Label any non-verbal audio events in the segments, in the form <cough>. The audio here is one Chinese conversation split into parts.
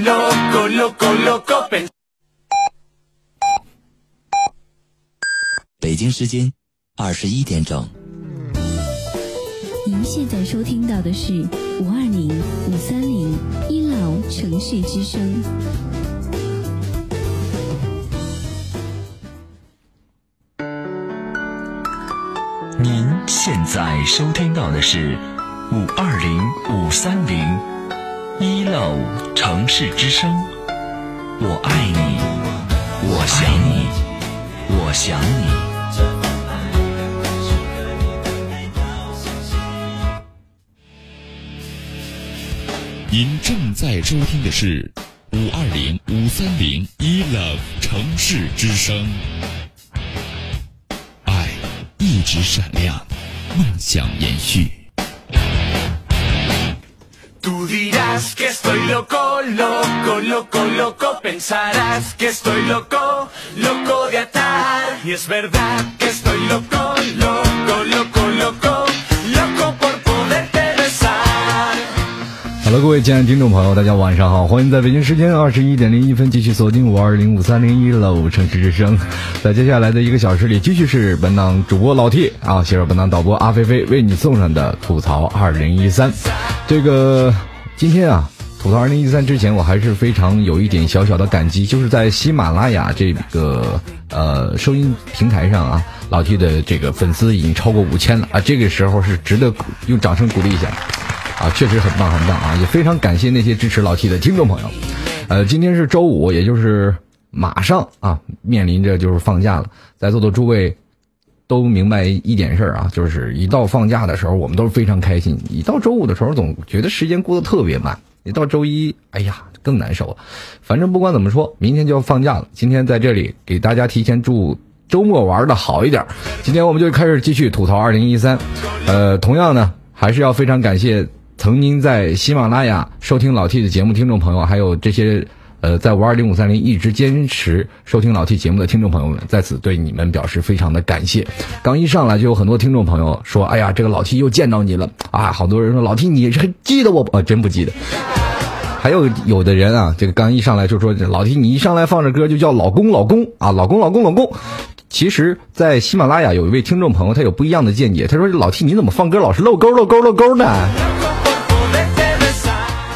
loco, loco, loco. 北京时间二十一点整。您现在收听到的是五二零五三零一老城市之声。您现在收听到的是五二零五三零一楼城市之声，我爱你，我想你，我想你。您正在收听的是五二零五三零一 love 城市之声，爱一直闪亮，梦想延续。Tú dirás que estoy loco, loco, loco, loco. Pensarás que estoy loco, loco de atar. Y es verdad que estoy loco, loco, loco, loco, Hello，各位亲爱的听众朋友，大家晚上好，欢迎在北京时间二十一点零一分继续锁定五二零五三零一楼城市之声。在接下来的一个小时里，继续是本档主播老 T 啊，携手本档导播阿飞飞为你送上的吐槽二零一三。这个今天啊，吐槽二零一三之前，我还是非常有一点小小的感激，就是在喜马拉雅这个呃收音平台上啊，老 T 的这个粉丝已经超过五千了啊，这个时候是值得鼓用掌声鼓励一下。啊，确实很棒很棒啊！也非常感谢那些支持老 T 的听众朋友。呃，今天是周五，也就是马上啊，面临着就是放假了。在座的诸位都明白一点事儿啊，就是一到放假的时候，我们都是非常开心；一到周五的时候，总觉得时间过得特别慢；一到周一，哎呀，更难受了。反正不管怎么说，明天就要放假了。今天在这里给大家提前祝周末玩的好一点。今天我们就开始继续吐槽二零一三。呃，同样呢，还是要非常感谢。曾经在喜马拉雅收听老 T 的节目听众朋友，还有这些呃在五二零五三零一直坚持收听老 T 节目的听众朋友们，在此对你们表示非常的感谢。刚一上来就有很多听众朋友说：“哎呀，这个老 T 又见到你了啊！”好多人说：“老 T 你还记得我不？”呃，真不记得。还有有的人啊，这个刚一上来就说：“老 T 你一上来放着歌就叫老公老公啊，老公老公老公。”其实，在喜马拉雅有一位听众朋友，他有不一样的见解。他说：“老 T 你怎么放歌老是漏勾漏勾漏勾呢？”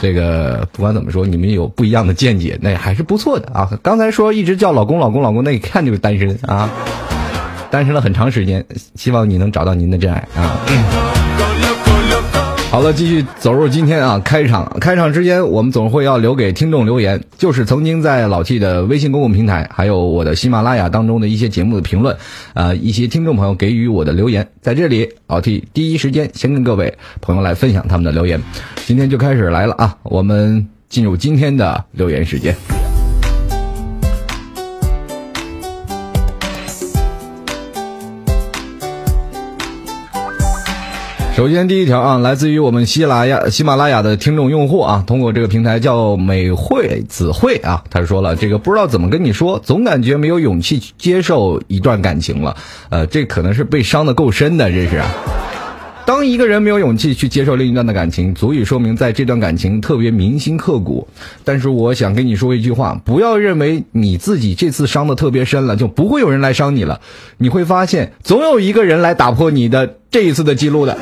这个不管怎么说，你们有不一样的见解，那还是不错的啊。刚才说一直叫老公老公老公，那一看就是单身啊，单身了很长时间，希望你能找到您的真爱啊。好了，继续走入今天啊，开场。开场之间，我们总会要留给听众留言，就是曾经在老 T 的微信公共平台，还有我的喜马拉雅当中的一些节目的评论，呃，一些听众朋友给予我的留言，在这里，老 T 第一时间先跟各位朋友来分享他们的留言。今天就开始来了啊，我们进入今天的留言时间。首先，第一条啊，来自于我们喜马拉雅喜马拉雅的听众用户啊，通过这个平台叫美惠子慧啊，他说了，这个不知道怎么跟你说，总感觉没有勇气去接受一段感情了，呃，这可能是被伤的够深的，这是。当一个人没有勇气去接受另一段的感情，足以说明在这段感情特别铭心刻骨。但是我想跟你说一句话，不要认为你自己这次伤的特别深了，就不会有人来伤你了。你会发现，总有一个人来打破你的这一次的记录的。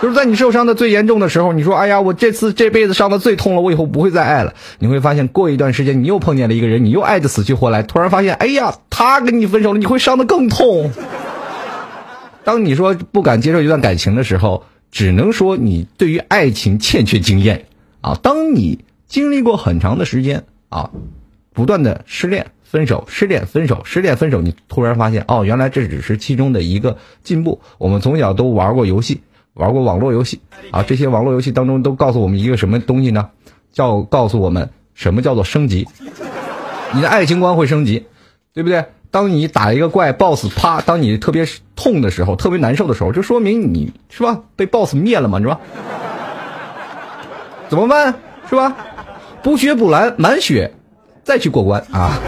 就是在你受伤的最严重的时候，你说：“哎呀，我这次这辈子伤的最痛了，我以后不会再爱了。”你会发现，过一段时间，你又碰见了一个人，你又爱的死去活来，突然发现，哎呀，他跟你分手了，你会伤的更痛。当你说不敢接受一段感情的时候，只能说你对于爱情欠缺经验啊。当你经历过很长的时间啊，不断的失恋、分手、失恋、分手、失恋、分手，你突然发现，哦，原来这只是其中的一个进步。我们从小都玩过游戏，玩过网络游戏啊，这些网络游戏当中都告诉我们一个什么东西呢？叫告诉我们什么叫做升级。你的爱情观会升级，对不对？当你打一个怪 boss，啪，当你特别痛的时候，特别难受的时候，就说明你是吧被 boss 灭了嘛，是吧？怎么办？是吧？补血补蓝满血，再去过关啊！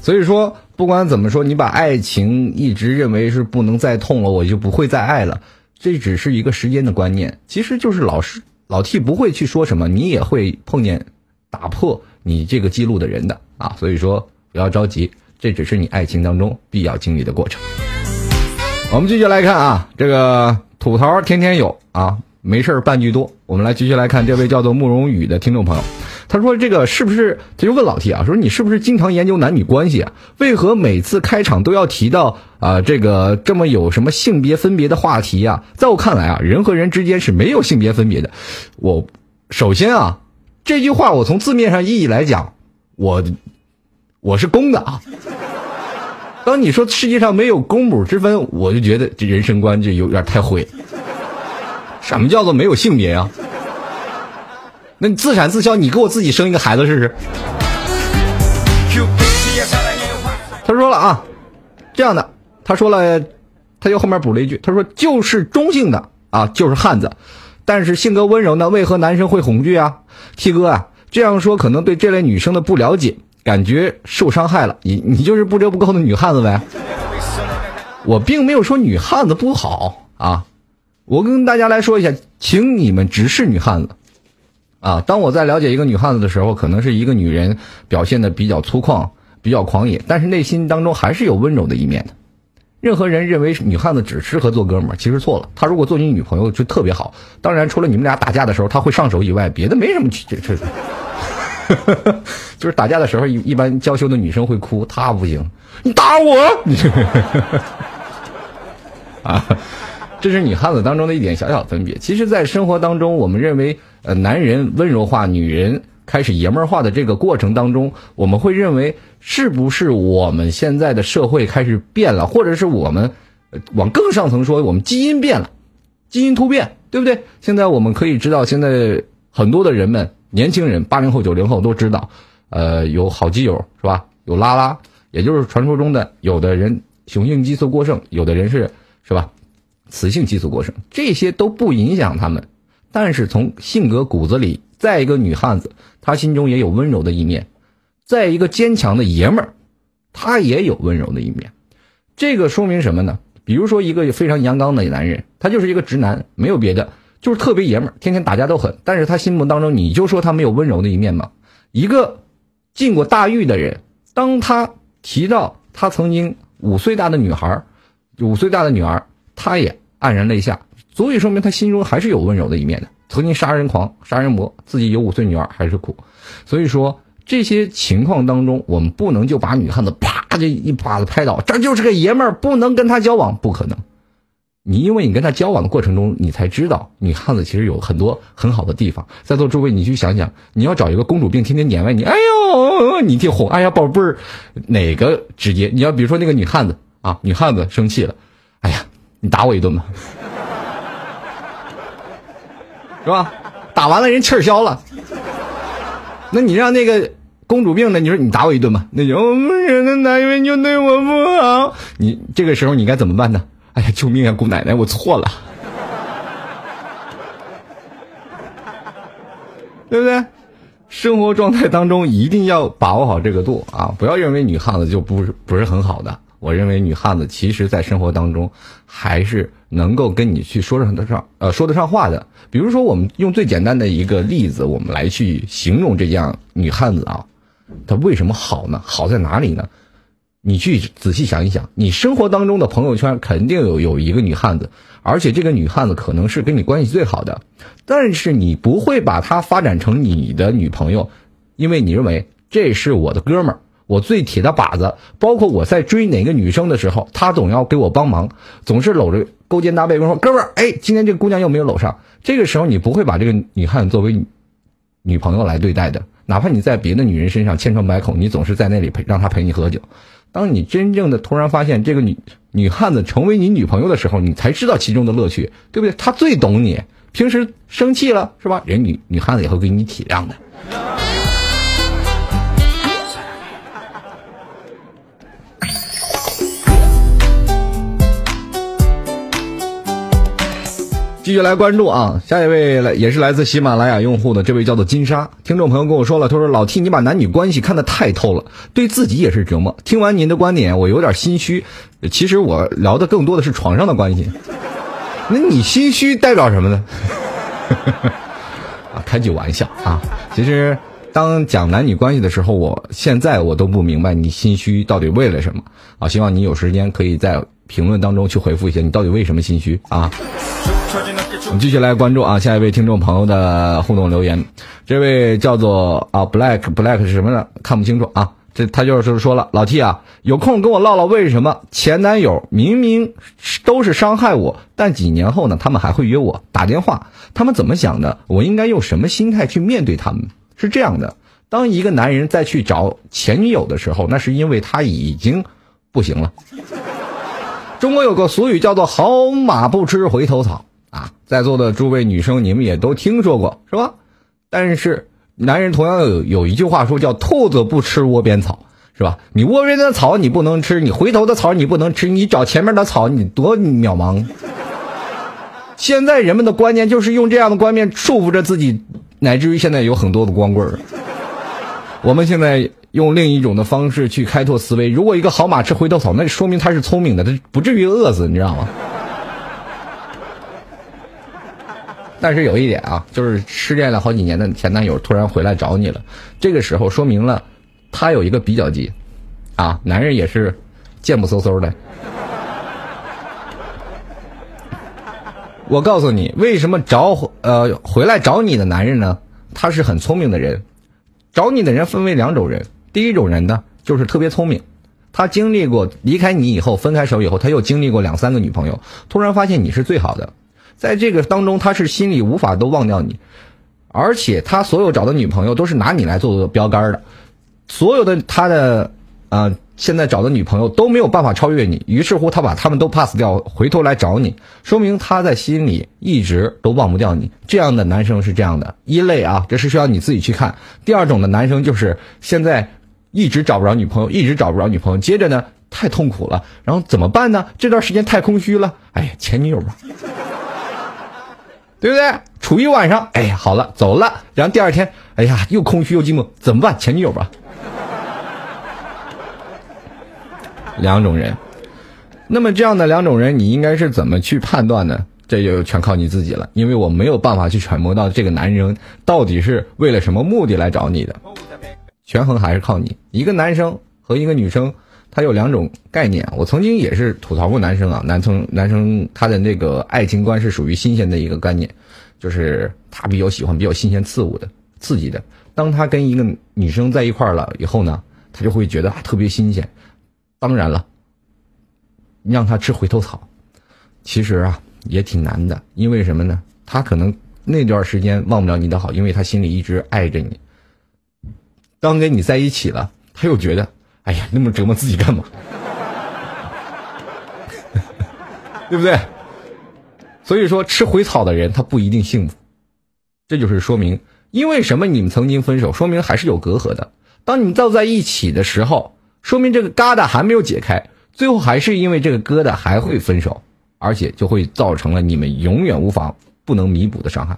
所以说，不管怎么说，你把爱情一直认为是不能再痛了，我就不会再爱了，这只是一个时间的观念，其实就是老是老 T 不会去说什么，你也会碰见打破你这个记录的人的啊，所以说不要着急，这只是你爱情当中必要经历的过程。我们继续来看啊，这个吐槽天天有啊，没事儿半句多。我们来继续来看这位叫做慕容羽的听众朋友，他说这个是不是？他就问老 T 啊，说你是不是经常研究男女关系啊？为何每次开场都要提到啊这个这么有什么性别分别的话题啊？在我看来啊，人和人之间是没有性别分别的。我首先啊，这句话我从字面上意义来讲，我我是公的啊。当你说世界上没有公母之分，我就觉得这人生观就有点太毁。什么叫做没有性别啊？那你自产自销，你给我自己生一个孩子试试。他说了啊，这样的，他说了，他就后面补了一句，他说就是中性的啊，就是汉子，但是性格温柔呢，为何男生会恐惧啊？T 哥啊，这样说可能对这类女生的不了解。感觉受伤害了，你你就是不折不扣的女汉子呗。我并没有说女汉子不好啊，我跟大家来说一下，请你们直视女汉子啊。当我在了解一个女汉子的时候，可能是一个女人表现的比较粗犷、比较狂野，但是内心当中还是有温柔的一面的。任何人认为女汉子只适合做哥们儿，其实错了。她如果做你女朋友就特别好。当然，除了你们俩打架的时候她会上手以外，别的没什么这这。<laughs> 就是打架的时候，一一般娇羞的女生会哭，她不行，你打我！<laughs> 啊，这是女汉子当中的一点小小分别。其实，在生活当中，我们认为，呃，男人温柔化，女人开始爷们儿化的这个过程当中，我们会认为，是不是我们现在的社会开始变了，或者是我们往更上层说，我们基因变了，基因突变，对不对？现在我们可以知道，现在很多的人们。年轻人，八零后、九零后都知道，呃，有好基友是吧？有拉拉，也就是传说中的有的人雄性激素过剩，有的人是是吧？雌性激素过剩，这些都不影响他们。但是从性格骨子里，再一个女汉子，她心中也有温柔的一面；再一个坚强的爷们儿，他也有温柔的一面。这个说明什么呢？比如说一个非常阳刚的男人，他就是一个直男，没有别的。就是特别爷们儿，天天打架都狠，但是他心目当中，你就说他没有温柔的一面吗？一个进过大狱的人，当他提到他曾经五岁大的女孩，五岁大的女儿，他也黯然泪下，足以说明他心中还是有温柔的一面的。曾经杀人狂、杀人魔，自己有五岁女儿还是苦，所以说这些情况当中，我们不能就把女汉子啪就一巴子拍倒，这就是个爷们儿，不能跟他交往，不可能。你因为你跟他交往的过程中，你才知道女汉子其实有很多很好的地方。在座诸位，你去想想，你要找一个公主病，天天黏歪你，哎呦，你挺哄，哎呀，宝贝儿，哪个直接？你要比如说那个女汉子啊，女汉子生气了，哎呀，你打我一顿吧，是吧？打完了人气儿消了，那你让那个公主病的，你说你打我一顿吧，那就人的男人就对我不好，你这个时候你该怎么办呢？哎呀，救命啊，姑奶奶，我错了，<laughs> 对不对？生活状态当中一定要把握好这个度啊！不要认为女汉子就不是不是很好的。我认为女汉子其实在生活当中还是能够跟你去说上得上呃说得上话的。比如说，我们用最简单的一个例子，我们来去形容这样女汉子啊，她为什么好呢？好在哪里呢？你去仔细想一想，你生活当中的朋友圈肯定有有一个女汉子，而且这个女汉子可能是跟你关系最好的，但是你不会把她发展成你的女朋友，因为你认为这是我的哥们儿，我最铁的靶子。包括我在追哪个女生的时候，她总要给我帮忙，总是搂着勾肩搭背跟我说：“哥们儿，哎，今天这姑娘又没有搂上。”这个时候你不会把这个女汉子作为女朋友来对待的，哪怕你在别的女人身上千疮百孔，你总是在那里陪让她陪你喝酒。当你真正的突然发现这个女女汉子成为你女朋友的时候，你才知道其中的乐趣，对不对？她最懂你，平时生气了是吧？人女女汉子也会给你体谅的。继续来关注啊，下一位来也是来自喜马拉雅用户的这位叫做金沙听众朋友跟我说了，他说老 T 你把男女关系看得太透了，对自己也是折磨。听完您的观点，我有点心虚。其实我聊的更多的是床上的关系。<laughs> 那你心虚代表什么呢？啊，开句玩笑啊。其实当讲男女关系的时候，我现在我都不明白你心虚到底为了什么啊。希望你有时间可以在评论当中去回复一下，你到底为什么心虚啊？我们继续来关注啊，下一位听众朋友的互动留言，这位叫做啊 Black Black 是什么呢？看不清楚啊。这他就是说了，老 T 啊，有空跟我唠唠为什么前男友明明都是伤害我，但几年后呢，他们还会约我打电话，他们怎么想的？我应该用什么心态去面对他们？是这样的，当一个男人再去找前女友的时候，那是因为他已经不行了。中国有个俗语叫做“好马不吃回头草”啊，在座的诸位女生，你们也都听说过是吧？但是。男人同样有有一句话说叫“兔子不吃窝边草”，是吧？你窝边的草你不能吃，你回头的草你不能吃，你找前面的草你多渺茫。现在人们的观念就是用这样的观念束缚着自己，乃至于现在有很多的光棍儿。我们现在用另一种的方式去开拓思维，如果一个好马吃回头草，那说明他是聪明的，他不至于饿死，你知道吗？但是有一点啊，就是失恋了好几年的前男友突然回来找你了，这个时候说明了他有一个比较级，啊，男人也是贱不嗖嗖的。我告诉你，为什么找呃回来找你的男人呢？他是很聪明的人，找你的人分为两种人，第一种人呢就是特别聪明，他经历过离开你以后分开手以后，他又经历过两三个女朋友，突然发现你是最好的。在这个当中，他是心里无法都忘掉你，而且他所有找的女朋友都是拿你来做标杆的，所有的他的啊现在找的女朋友都没有办法超越你，于是乎他把他们都 pass 掉，回头来找你，说明他在心里一直都忘不掉你。这样的男生是这样的一类啊，这是需要你自己去看。第二种的男生就是现在一直找不着女朋友，一直找不着女朋友，接着呢太痛苦了，然后怎么办呢？这段时间太空虚了，哎呀，前女友吧。对不对？处一晚上，哎呀，好了，走了。然后第二天，哎呀，又空虚又寂寞，怎么办？前女友吧。两种人，那么这样的两种人，你应该是怎么去判断呢？这就全靠你自己了，因为我没有办法去揣摩到这个男人到底是为了什么目的来找你的。权衡还是靠你。一个男生和一个女生。他有两种概念，我曾经也是吐槽过男生啊，男生男生他的那个爱情观是属于新鲜的一个概念，就是他比较喜欢比较新鲜刺物的刺激的。当他跟一个女生在一块儿了以后呢，他就会觉得特别新鲜。当然了，让他吃回头草，其实啊也挺难的，因为什么呢？他可能那段时间忘不了你的好，因为他心里一直爱着你。当跟你在一起了，他又觉得。哎呀，那么折磨自己干嘛？<laughs> 对不对？所以说，吃回草的人他不一定幸福，这就是说明，因为什么你们曾经分手，说明还是有隔阂的。当你们到在一起的时候，说明这个疙瘩还没有解开，最后还是因为这个疙瘩还会分手，而且就会造成了你们永远无法不能弥补的伤害。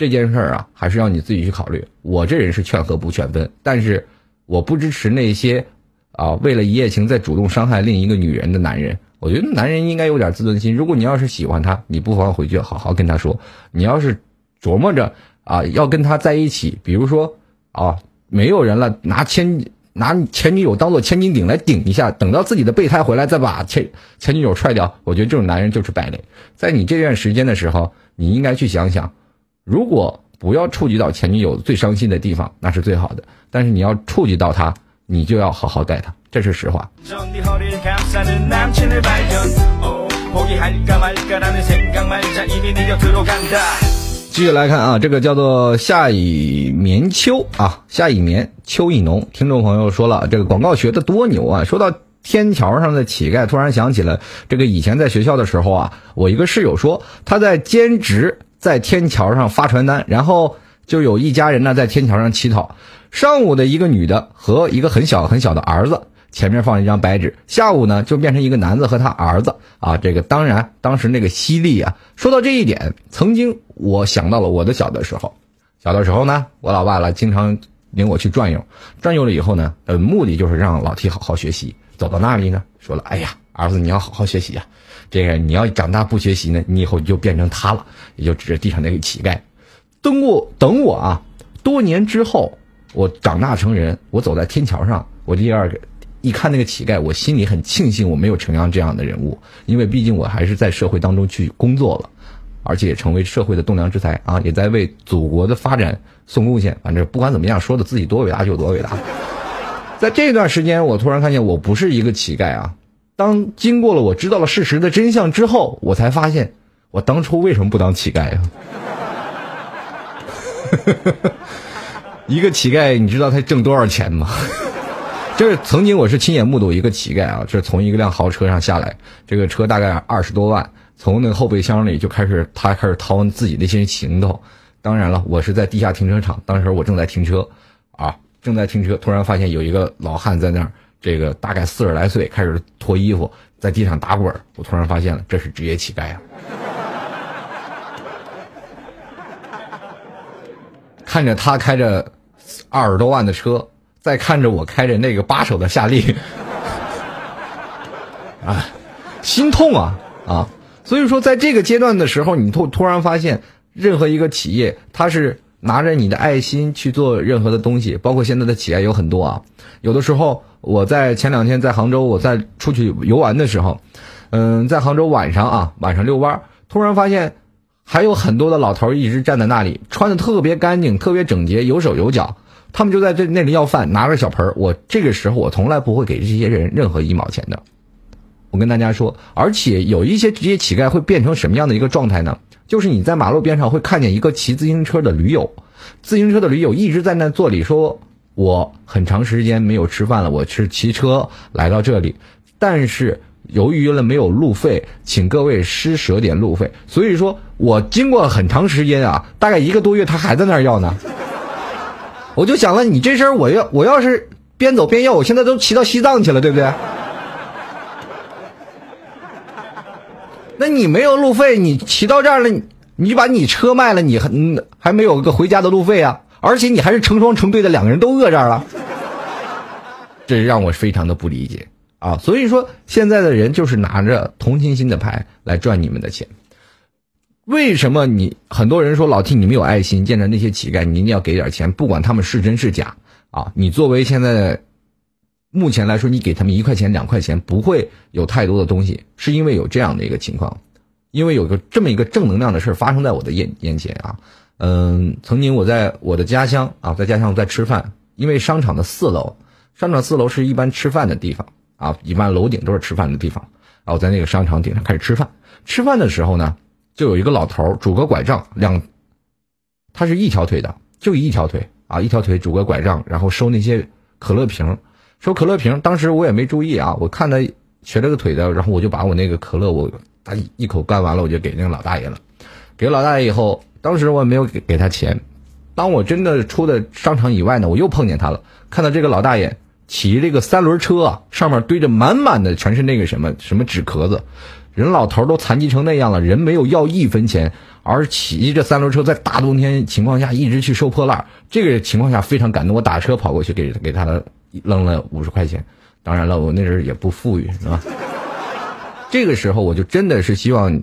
这件事儿啊，还是要你自己去考虑。我这人是劝和不劝分，但是我不支持那些。啊，为了一夜情再主动伤害另一个女人的男人，我觉得男人应该有点自尊心。如果你要是喜欢他，你不妨回去好好跟他说。你要是琢磨着啊要跟他在一起，比如说啊没有人了，拿千拿前女友当做千斤顶来顶一下，等到自己的备胎回来再把前前女友踹掉，我觉得这种男人就是败类。在你这段时间的时候，你应该去想想，如果不要触及到前女友最伤心的地方，那是最好的。但是你要触及到他。你就要好好待他，这是实话。继续来看啊，这个叫做夏以眠秋啊，夏以眠秋意浓。听众朋友说了，这个广告学的多牛啊！说到天桥上的乞丐，突然想起了这个以前在学校的时候啊，我一个室友说他在兼职在天桥上发传单，然后就有一家人呢在天桥上乞讨。上午的一个女的和一个很小很小的儿子，前面放一张白纸。下午呢，就变成一个男子和他儿子啊。这个当然，当时那个犀利啊。说到这一点，曾经我想到了我的小的时候。小的时候呢，我老爸呢经常领我去转悠，转悠了以后呢，呃，目的就是让老 T 好好学习。走到那里呢，说了：“哎呀，儿子，你要好好学习啊。这个你要长大不学习呢，你以后就变成他了。”也就指着地上那个乞丐。等我等我啊，多年之后，我长大成人，我走在天桥上，我第二个一看那个乞丐，我心里很庆幸我没有成阳这样的人物，因为毕竟我还是在社会当中去工作了，而且也成为社会的栋梁之才啊，也在为祖国的发展送贡献。反正不管怎么样，说的自己多伟大就多伟大。<laughs> 在这段时间，我突然看见我不是一个乞丐啊。当经过了我知道了事实的真相之后，我才发现我当初为什么不当乞丐啊？<laughs> 一个乞丐，你知道他挣多少钱吗？<laughs> 这是曾经我是亲眼目睹一个乞丐啊，这是从一个辆豪车上下来，这个车大概二十多万，从那个后备箱里就开始他开始掏自己那些行头。当然了，我是在地下停车场，当时我正在停车，啊，正在停车，突然发现有一个老汉在那儿，这个大概四十来岁，开始脱衣服，在地上打滚我突然发现了，这是职业乞丐啊！看着他开着二十多万的车，再看着我开着那个八手的夏利，啊，心痛啊啊！所以说，在这个阶段的时候，你突突然发现，任何一个企业，它是拿着你的爱心去做任何的东西，包括现在的企业有很多啊。有的时候，我在前两天在杭州，我在出去游玩的时候，嗯，在杭州晚上啊，晚上遛弯，突然发现。还有很多的老头一直站在那里，穿的特别干净，特别整洁，有手有脚。他们就在这那里要饭，拿着小盆我这个时候我从来不会给这些人任何一毛钱的。我跟大家说，而且有一些职业乞丐会变成什么样的一个状态呢？就是你在马路边上会看见一个骑自行车的驴友，自行车的驴友一直在那坐里说：“我很长时间没有吃饭了，我是骑车来到这里，但是。”由于了没有路费，请各位施舍点路费。所以说我经过很长时间啊，大概一个多月，他还在那儿要呢。<laughs> 我就想了，你这事儿，我要我要是边走边要，我现在都骑到西藏去了，对不对？那你没有路费，你骑到这儿了，你把你车卖了，你还还没有个回家的路费啊？而且你还是成双成对的，两个人都饿这儿了，<laughs> 这让我非常的不理解。啊，所以说现在的人就是拿着同情心的牌来赚你们的钱。为什么你很多人说老 T 你没有爱心，见着那些乞丐你一定要给点钱，不管他们是真是假啊？你作为现在目前来说，你给他们一块钱两块钱不会有太多的东西，是因为有这样的一个情况，因为有个这么一个正能量的事发生在我的眼眼前啊。嗯，曾经我在我的家乡啊，在家乡在吃饭，因为商场的四楼，商场四楼是一般吃饭的地方。啊，一般楼顶都是吃饭的地方，然后在那个商场顶上开始吃饭。吃饭的时候呢，就有一个老头拄个拐杖，两，他是一条腿的，就一条腿啊，一条腿拄个拐杖，然后收那些可乐瓶，收可乐瓶。当时我也没注意啊，我看他瘸了个腿的，然后我就把我那个可乐我他一口干完了，我就给那个老大爷了。给老大爷以后，当时我也没有给给他钱。当我真的出的商场以外呢，我又碰见他了，看到这个老大爷。骑这个三轮车啊，上面堆着满满的全是那个什么什么纸壳子，人老头都残疾成那样了，人没有要一分钱，而骑着三轮车在大冬天情况下一直去收破烂，这个情况下非常感动，我打车跑过去给给他扔了五十块钱，当然了，我那阵也不富裕，是吧？这个时候我就真的是希望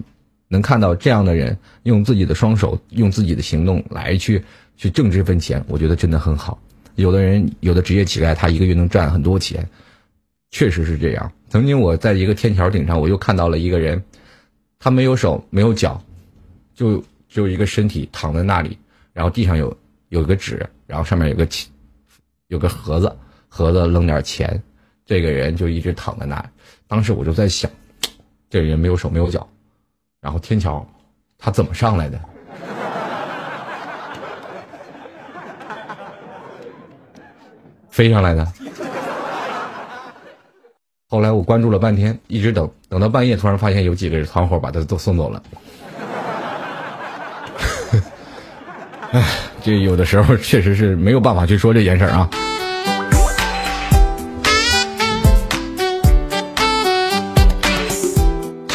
能看到这样的人用自己的双手，用自己的行动来去去挣这份钱，我觉得真的很好。有的人，有的职业乞丐，他一个月能赚很多钱，确实是这样。曾经我在一个天桥顶上，我又看到了一个人，他没有手，没有脚，就只有一个身体躺在那里，然后地上有有个纸，然后上面有个，有个盒子，盒子扔点钱，这个人就一直躺在那。当时我就在想，这人没有手没有脚，然后天桥他怎么上来的？飞上来的，后来我关注了半天，一直等等到半夜，突然发现有几个人团伙把他都送走了。<laughs> 哎，这有的时候确实是没有办法去说这件事儿啊。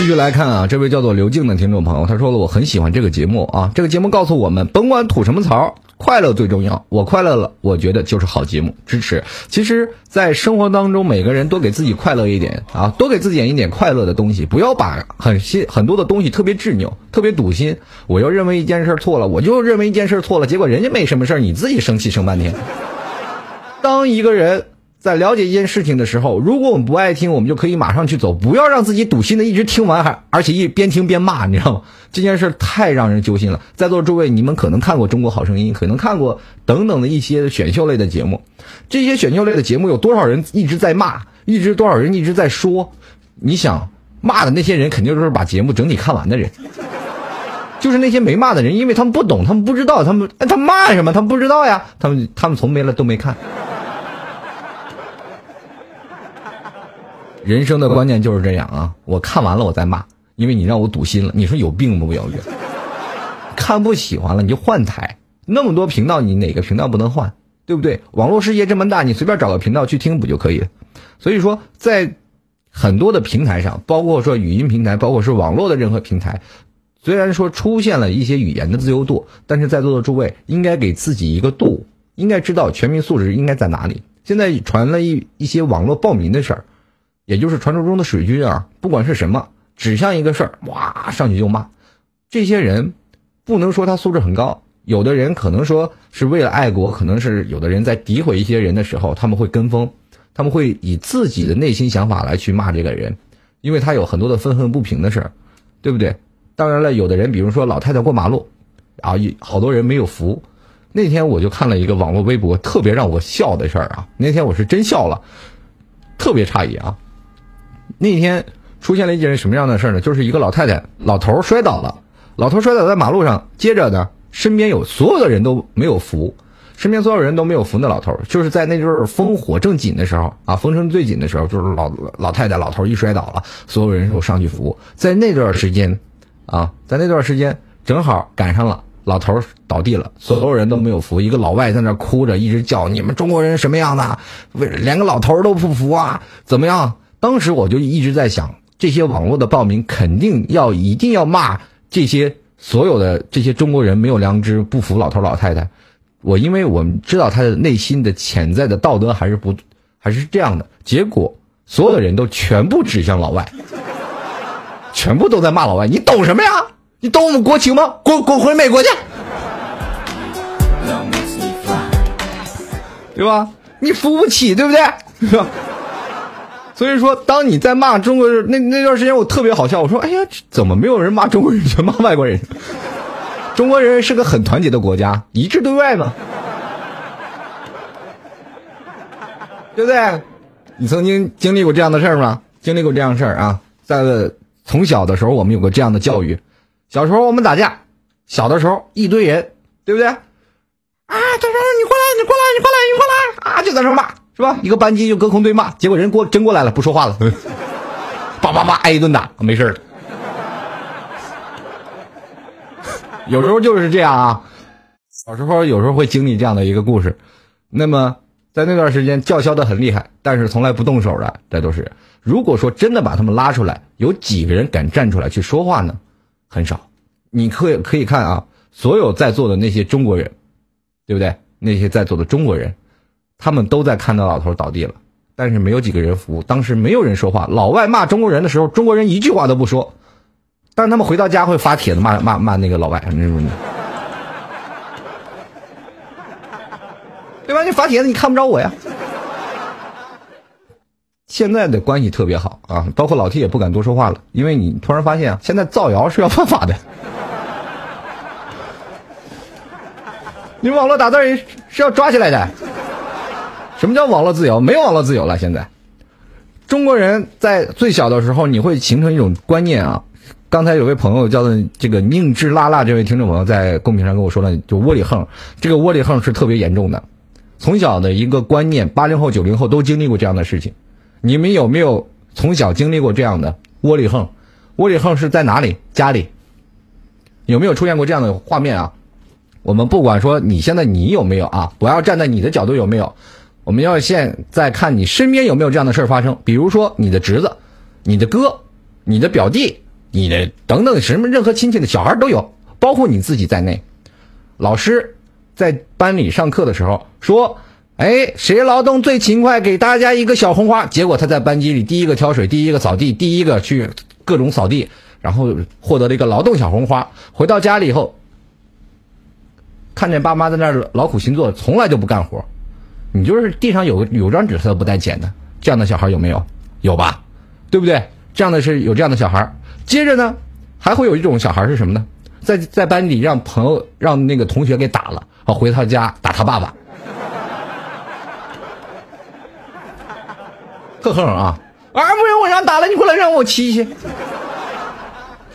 继续来看啊，这位叫做刘静的听众朋友，他说了，我很喜欢这个节目啊，这个节目告诉我们，甭管吐什么槽。快乐最重要。我快乐了，我觉得就是好节目，支持。其实，在生活当中，每个人都给自己快乐一点啊，多给自己一点快乐的东西，不要把很些很多的东西特别执拗、特别堵心。我就认为一件事错了，我就认为一件事错了，结果人家没什么事，你自己生气生半天。当一个人。在了解一件事情的时候，如果我们不爱听，我们就可以马上去走，不要让自己堵心的一直听完，还而且一边听边骂，你知道吗？这件事太让人揪心了。在座诸位，你们可能看过《中国好声音》，可能看过等等的一些选秀类的节目，这些选秀类的节目有多少人一直在骂，一直多少人一直在说？你想骂的那些人，肯定都是把节目整体看完的人，就是那些没骂的人，因为他们不懂，他们不知道，他们他骂什么，他们不知道呀，他们他们从没了都没看。人生的观念就是这样啊！我看完了我再骂，因为你让我堵心了。你说有病吗？不要远。看不喜欢了你就换台，那么多频道你哪个频道不能换？对不对？网络世界这么大，你随便找个频道去听不就可以？所以说，在很多的平台上，包括说语音平台，包括是网络的任何平台，虽然说出现了一些语言的自由度，但是在座的诸位应该给自己一个度，应该知道全民素质应该在哪里。现在传了一一些网络暴民的事儿。也就是传说中的水军啊，不管是什么，指向一个事儿，哇，上去就骂。这些人不能说他素质很高，有的人可能说是为了爱国，可能是有的人在诋毁一些人的时候，他们会跟风，他们会以自己的内心想法来去骂这个人，因为他有很多的愤恨不平的事儿，对不对？当然了，有的人比如说老太太过马路，啊，好多人没有扶。那天我就看了一个网络微博，特别让我笑的事儿啊，那天我是真笑了，特别诧异啊。那天出现了一件什么样的事呢？就是一个老太太，老头摔倒了，老头摔倒在马路上，接着呢，身边有所有的人都没有扶，身边所有人都没有扶那老头，就是在那阵风火正紧的时候啊，风声最紧的时候，就是老老太太、老头一摔倒了，所有人都上去扶，在那段时间，啊，在那段时间正好赶上了老头倒地了，所有人都没有扶，一个老外在那哭着，一直叫你们中国人什么样的，为连个老头都不扶啊，怎么样？当时我就一直在想，这些网络的暴民肯定要一定要骂这些所有的这些中国人没有良知、不服老头老太太。我因为我们知道他的内心的潜在的道德还是不 <laughs> 还是这样的。结果所有的人都全部指向老外，<laughs> 全部都在骂老外。你懂什么呀？你懂我们国情吗？滚滚回美国去，<laughs> 对吧？你扶不起，对不对？所以说，当你在骂中国人那那段时间，我特别好笑。我说：“哎呀，怎么没有人骂中国人，全骂外国人？中国人是个很团结的国家，一致对外嘛，对不对？你曾经经历过这样的事儿吗？经历过这样的事儿啊？在从小的时候，我们有个这样的教育：小时候我们打架，小的时候一堆人，对不对？啊，这说你过来，你过来，你过来，你过来啊，就在那骂。”是吧？一个班级就隔空对骂，结果人过真过来了，不说话了，叭叭叭挨一顿打，没事了。有时候就是这样啊，小时候有时候会经历这样的一个故事。那么在那段时间叫嚣的很厉害，但是从来不动手的，这都是。如果说真的把他们拉出来，有几个人敢站出来去说话呢？很少。你可以可以看啊，所有在座的那些中国人，对不对？那些在座的中国人。他们都在看到老头倒地了，但是没有几个人扶。当时没有人说话。老外骂中国人的时候，中国人一句话都不说。但他们回到家会发帖子骂骂骂那个老外，对吧？你发帖子你看不着我呀。现在的关系特别好啊，包括老 T 也不敢多说话了，因为你突然发现啊，现在造谣是要犯法的。你网络打字是要抓起来的。什么叫网络自由？没有网络自由了。现在，中国人在最小的时候，你会形成一种观念啊。刚才有位朋友叫做这个宁志拉拉，这位听众朋友在公屏上跟我说了，就窝里横。这个窝里横是特别严重的。从小的一个观念，八零后、九零后都经历过这样的事情。你们有没有从小经历过这样的窝里横？窝里横是在哪里？家里有没有出现过这样的画面啊？我们不管说你现在你有没有啊，我要站在你的角度有没有？我们要现在看你身边有没有这样的事儿发生，比如说你的侄子、你的哥、你的表弟、你的等等什么任何亲戚的小孩都有，包括你自己在内。老师在班里上课的时候说，哎，谁劳动最勤快，给大家一个小红花。结果他在班级里第一个挑水，第一个扫地，第一个去各种扫地，然后获得了一个劳动小红花。回到家里以后，看见爸妈在那儿劳苦勤做，从来就不干活。你就是地上有有张纸他都不带捡的，这样的小孩有没有？有吧？对不对？这样的是有这样的小孩。接着呢，还会有一种小孩是什么呢？在在班里让朋友让那个同学给打了，啊，回他家打他爸爸。呵呵啊，啊，不然我让打了，你过来让我骑去。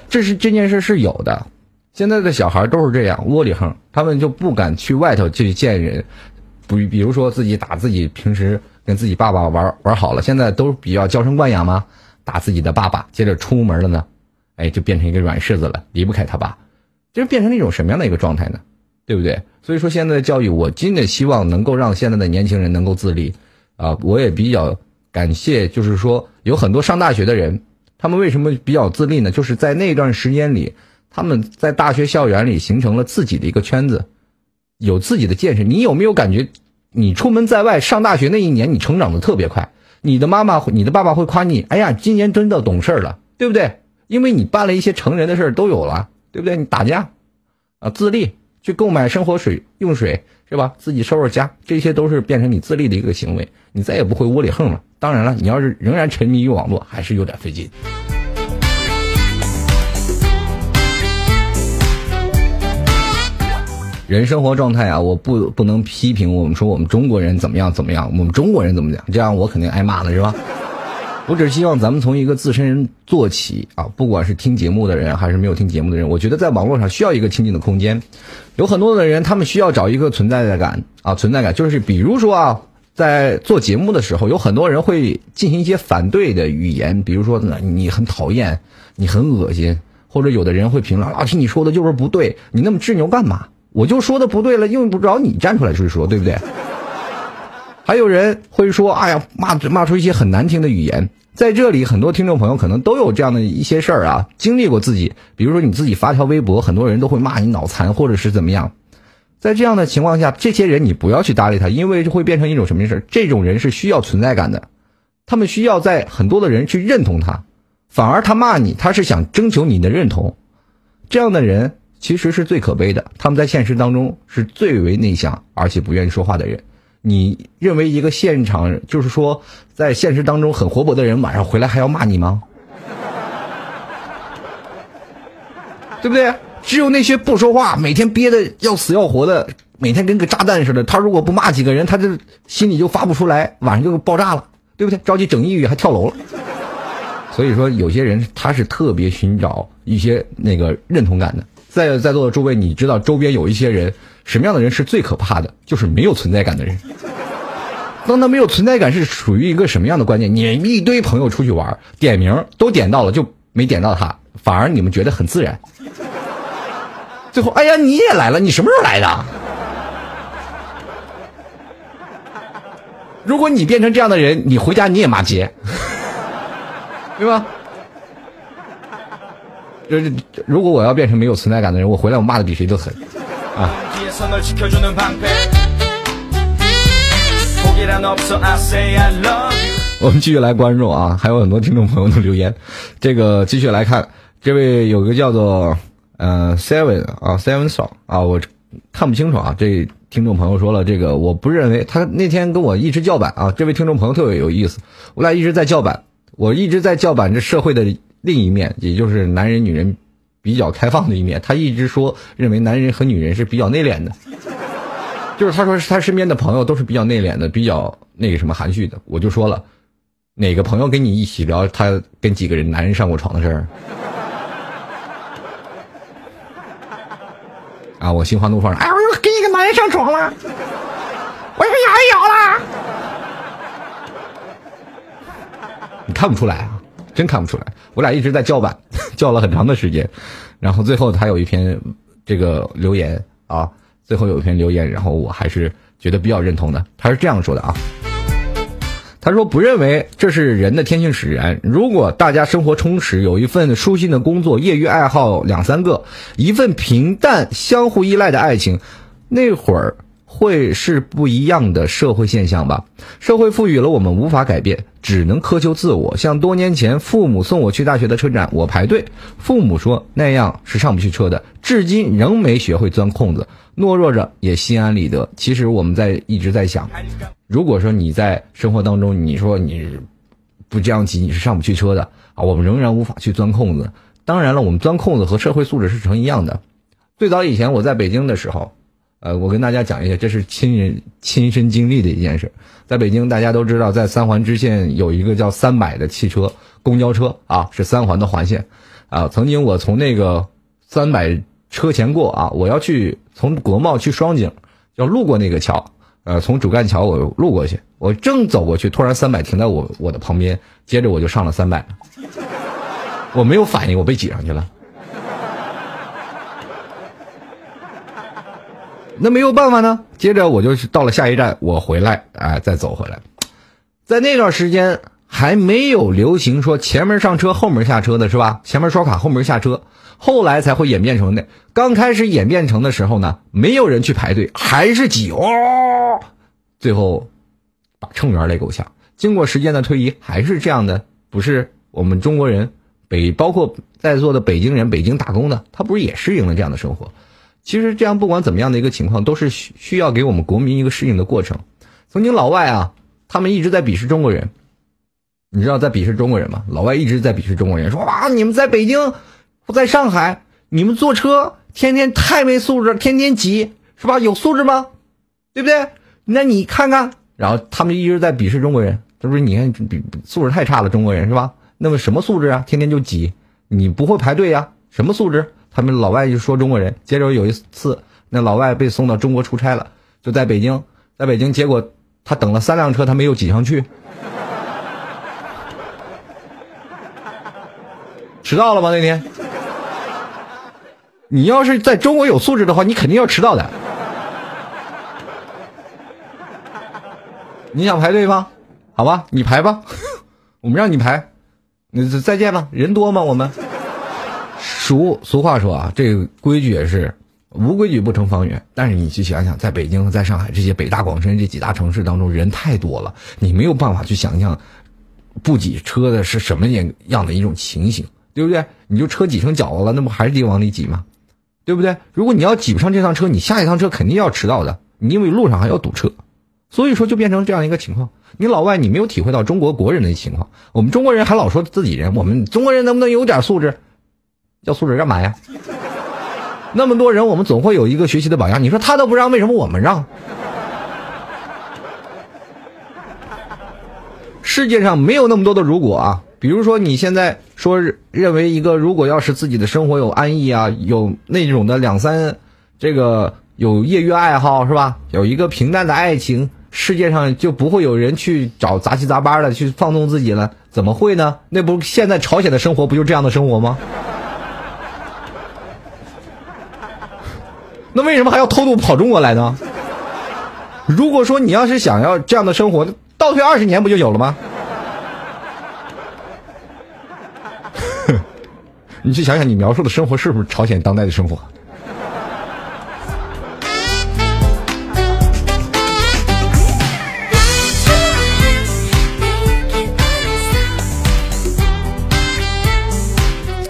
这是这件事是有的，现在的小孩都是这样窝里横，他们就不敢去外头去见人。不，比如说自己打自己，平时跟自己爸爸玩玩好了，现在都比较娇生惯养嘛，打自己的爸爸，接着出门了呢，哎，就变成一个软柿子了，离不开他爸，就是变成了一种什么样的一个状态呢？对不对？所以说现在的教育，我真的希望能够让现在的年轻人能够自立啊！我也比较感谢，就是说有很多上大学的人，他们为什么比较自立呢？就是在那段时间里，他们在大学校园里形成了自己的一个圈子。有自己的见识，你有没有感觉？你出门在外上大学那一年，你成长的特别快。你的妈妈、你的爸爸会夸你：“哎呀，今年真的懂事了，对不对？”因为你办了一些成人的事儿都有了，对不对？你打架，啊，自立去购买生活水用水是吧？自己收拾家，这些都是变成你自立的一个行为，你再也不会窝里横了。当然了，你要是仍然沉迷于网络，还是有点费劲。人生活状态啊，我不不能批评我们说我们中国人怎么样怎么样，我们中国人怎么讲，这样我肯定挨骂了是吧？<laughs> 我只是希望咱们从一个自身做起啊，不管是听节目的人还是没有听节目的人，我觉得在网络上需要一个亲近的空间。有很多的人，他们需要找一个存在的感啊，存在感就是比如说啊，在做节目的时候，有很多人会进行一些反对的语言，比如说呢，你很讨厌，你很恶心，或者有的人会评论啊，听你说的就是不对，你那么执拗干嘛？我就说的不对了，用不着你站出来去说，对不对？还有人会说：“哎呀，骂骂出一些很难听的语言。”在这里，很多听众朋友可能都有这样的一些事儿啊，经历过自己。比如说，你自己发条微博，很多人都会骂你脑残，或者是怎么样。在这样的情况下，这些人你不要去搭理他，因为会变成一种什么事儿？这种人是需要存在感的，他们需要在很多的人去认同他，反而他骂你，他是想征求你的认同。这样的人。其实是最可悲的，他们在现实当中是最为内向而且不愿意说话的人。你认为一个现场就是说在现实当中很活泼的人，晚上回来还要骂你吗？<laughs> 对不对？只有那些不说话、每天憋得要死要活的，每天跟个炸弹似的，他如果不骂几个人，他这心里就发不出来，晚上就爆炸了，对不对？着急整抑郁还跳楼了。所以说，有些人他是特别寻找一些那个认同感的。在在座的诸位，你知道周边有一些人，什么样的人是最可怕的？就是没有存在感的人。当他没有存在感，是属于一个什么样的观念？你一堆朋友出去玩，点名都点到了，就没点到他，反而你们觉得很自然。最后，哎呀，你也来了，你什么时候来的？如果你变成这样的人，你回家你也骂街，<laughs> 对吧？就是如果我要变成没有存在感的人，我回来我骂的比谁都狠啊！我们继续来关注啊，还有很多听众朋友的留言。这个继续来看，这位有个叫做呃 Seven 啊 Seven Song 啊，我看不清楚啊。这听众朋友说了，这个我不认为他那天跟我一直叫板啊。这位听众朋友特别有意思，我俩一直在叫板，我一直在叫板这社会的。另一面，也就是男人、女人比较开放的一面。他一直说，认为男人和女人是比较内敛的，就是他说他身边的朋友都是比较内敛的，比较那个什么含蓄的。我就说了，哪个朋友跟你一起聊他跟几个人男人上过床的事儿？<laughs> 啊！我心花怒放，哎，我又跟一个男人上床了，我又牙咬了，<laughs> 你看不出来啊？真看不出来，我俩一直在叫板，<laughs> 叫了很长的时间，然后最后他有一篇这个留言啊，最后有一篇留言，然后我还是觉得比较认同的。他是这样说的啊，他说不认为这是人的天性使然。如果大家生活充实，有一份舒心的工作，业余爱好两三个，一份平淡相互依赖的爱情，那会儿会是不一样的社会现象吧？社会赋予了我们无法改变，只能苛求自我。像多年前父母送我去大学的车站，我排队，父母说那样是上不去车的，至今仍没学会钻空子，懦弱着也心安理得。其实我们在一直在想，如果说你在生活当中，你说你不这样挤，你是上不去车的啊，我们仍然无法去钻空子。当然了，我们钻空子和社会素质是成一样的。最早以前我在北京的时候，呃，我跟大家讲一下，这是亲人亲身经历的一件事。在北京，大家都知道，在三环支线有一个叫三百的汽车公交车啊，是三环的环线啊。曾经我从那个三百车前过啊，我要去从国贸去双井，要路过那个桥，呃，从主干桥我路过去，我正走过去，突然三百停在我我的旁边，接着我就上了三百。<laughs> 我没有反应，我被挤上去了。那没有办法呢，接着我就是到了下一站，我回来，哎，再走回来。在那段时间还没有流行说前门上车后门下车的是吧？前面刷卡后门下车，后来才会演变成那。刚开始演变成的时候呢，没有人去排队，还是挤哦，最后把乘员累够呛。经过时间的推移，还是这样的，不是我们中国人。北包括在座的北京人，北京打工的，他不是也适应了这样的生活？其实这样不管怎么样的一个情况，都是需需要给我们国民一个适应的过程。曾经老外啊，他们一直在鄙视中国人，你知道在鄙视中国人吗？老外一直在鄙视中国人，说哇，你们在北京，不在上海，你们坐车天天太没素质，天天挤，是吧？有素质吗？对不对？那你看看，然后他们一直在鄙视中国人，是不是？你看比素质太差了，中国人是吧？那么什么素质啊？天天就挤，你不会排队呀？什么素质？他们老外就说中国人。接着有一次，那老外被送到中国出差了，就在北京，在北京，结果他等了三辆车，他没有挤上去，<laughs> 迟到了吗？那天，你要是在中国有素质的话，你肯定要迟到的。你想排队吗？好吧，你排吧，我们让你排。那再见吧，人多吗？我们俗俗话说啊，这个规矩也是无规矩不成方圆。但是你去想想，在北京、在上海这些北大广深这几大城市当中，人太多了，你没有办法去想象不挤车的是什么样样的一种情形，对不对？你就车挤成饺子了，那不还是得往里挤吗？对不对？如果你要挤不上这趟车，你下一趟车肯定要迟到的，你因为路上还要堵车。所以说，就变成这样一个情况。你老外，你没有体会到中国国人的情况。我们中国人还老说自己人，我们中国人能不能有点素质？要素质干嘛呀？那么多人，我们总会有一个学习的榜样。你说他都不让，为什么我们让？世界上没有那么多的如果啊。比如说，你现在说认为一个，如果要是自己的生活有安逸啊，有那种的两三这个有业余爱好是吧？有一个平淡的爱情。世界上就不会有人去找杂七杂八的去放纵自己了？怎么会呢？那不现在朝鲜的生活不就这样的生活吗？那为什么还要偷渡跑中国来呢？如果说你要是想要这样的生活，倒退二十年不就有了吗？<laughs> 你去想想，你描述的生活是不是朝鲜当代的生活？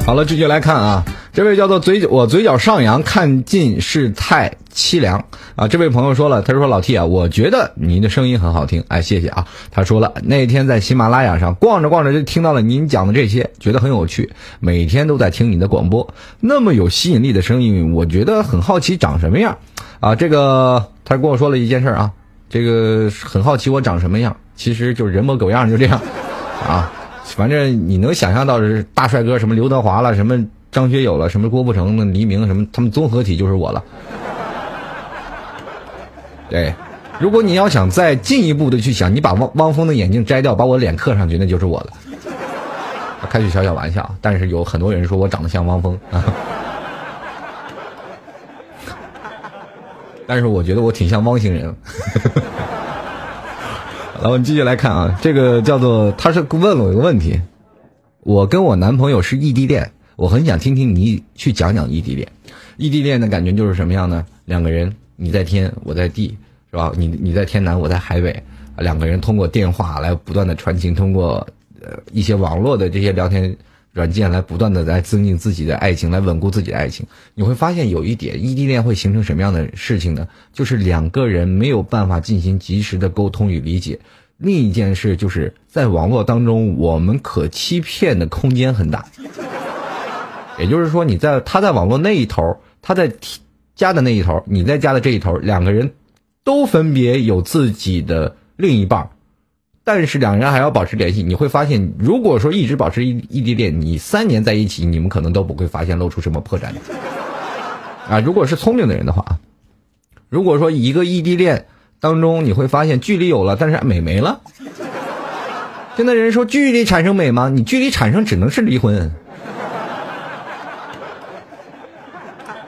好了，继续来看啊，这位叫做嘴角我嘴角上扬，看尽世态凄凉啊。这位朋友说了，他说老 T 啊，我觉得您的声音很好听，哎，谢谢啊。他说了，那天在喜马拉雅上逛着逛着就听到了您讲的这些，觉得很有趣，每天都在听你的广播，那么有吸引力的声音，我觉得很好奇长什么样啊。这个他跟我说了一件事啊，这个很好奇我长什么样，其实就是人模狗样，就这样啊。反正你能想象到是大帅哥，什么刘德华了，什么张学友了，什么郭富城、黎明，什么他们综合体就是我了。对，如果你要想再进一步的去想，你把汪汪峰的眼镜摘掉，把我脸刻上去，那就是我了。开句小小玩笑，但是有很多人说我长得像汪峰啊，<laughs> 但是我觉得我挺像汪星人。<laughs> 来，我们继续来看啊，这个叫做他是问我一个问题，我跟我男朋友是异地恋，我很想听听你去讲讲异地恋。异地恋的感觉就是什么样呢？两个人你在天，我在地，是吧？你你在天南，我在海北，两个人通过电话来不断的传情，通过呃一些网络的这些聊天软件来不断的来增进自己的爱情，来稳固自己的爱情。你会发现有一点，异地恋会形成什么样的事情呢？就是两个人没有办法进行及时的沟通与理解。另一件事就是在网络当中，我们可欺骗的空间很大。也就是说，你在他在网络那一头，他在家的那一头，你在家的这一头，两个人都分别有自己的另一半，但是两人还要保持联系。你会发现，如果说一直保持异异地恋，你三年在一起，你们可能都不会发现露出什么破绽啊！如果是聪明的人的话啊，如果说一个异地恋当中，你会发现距离有了，但是美没了。<laughs> 现在人说距离产生美吗？你距离产生只能是离婚。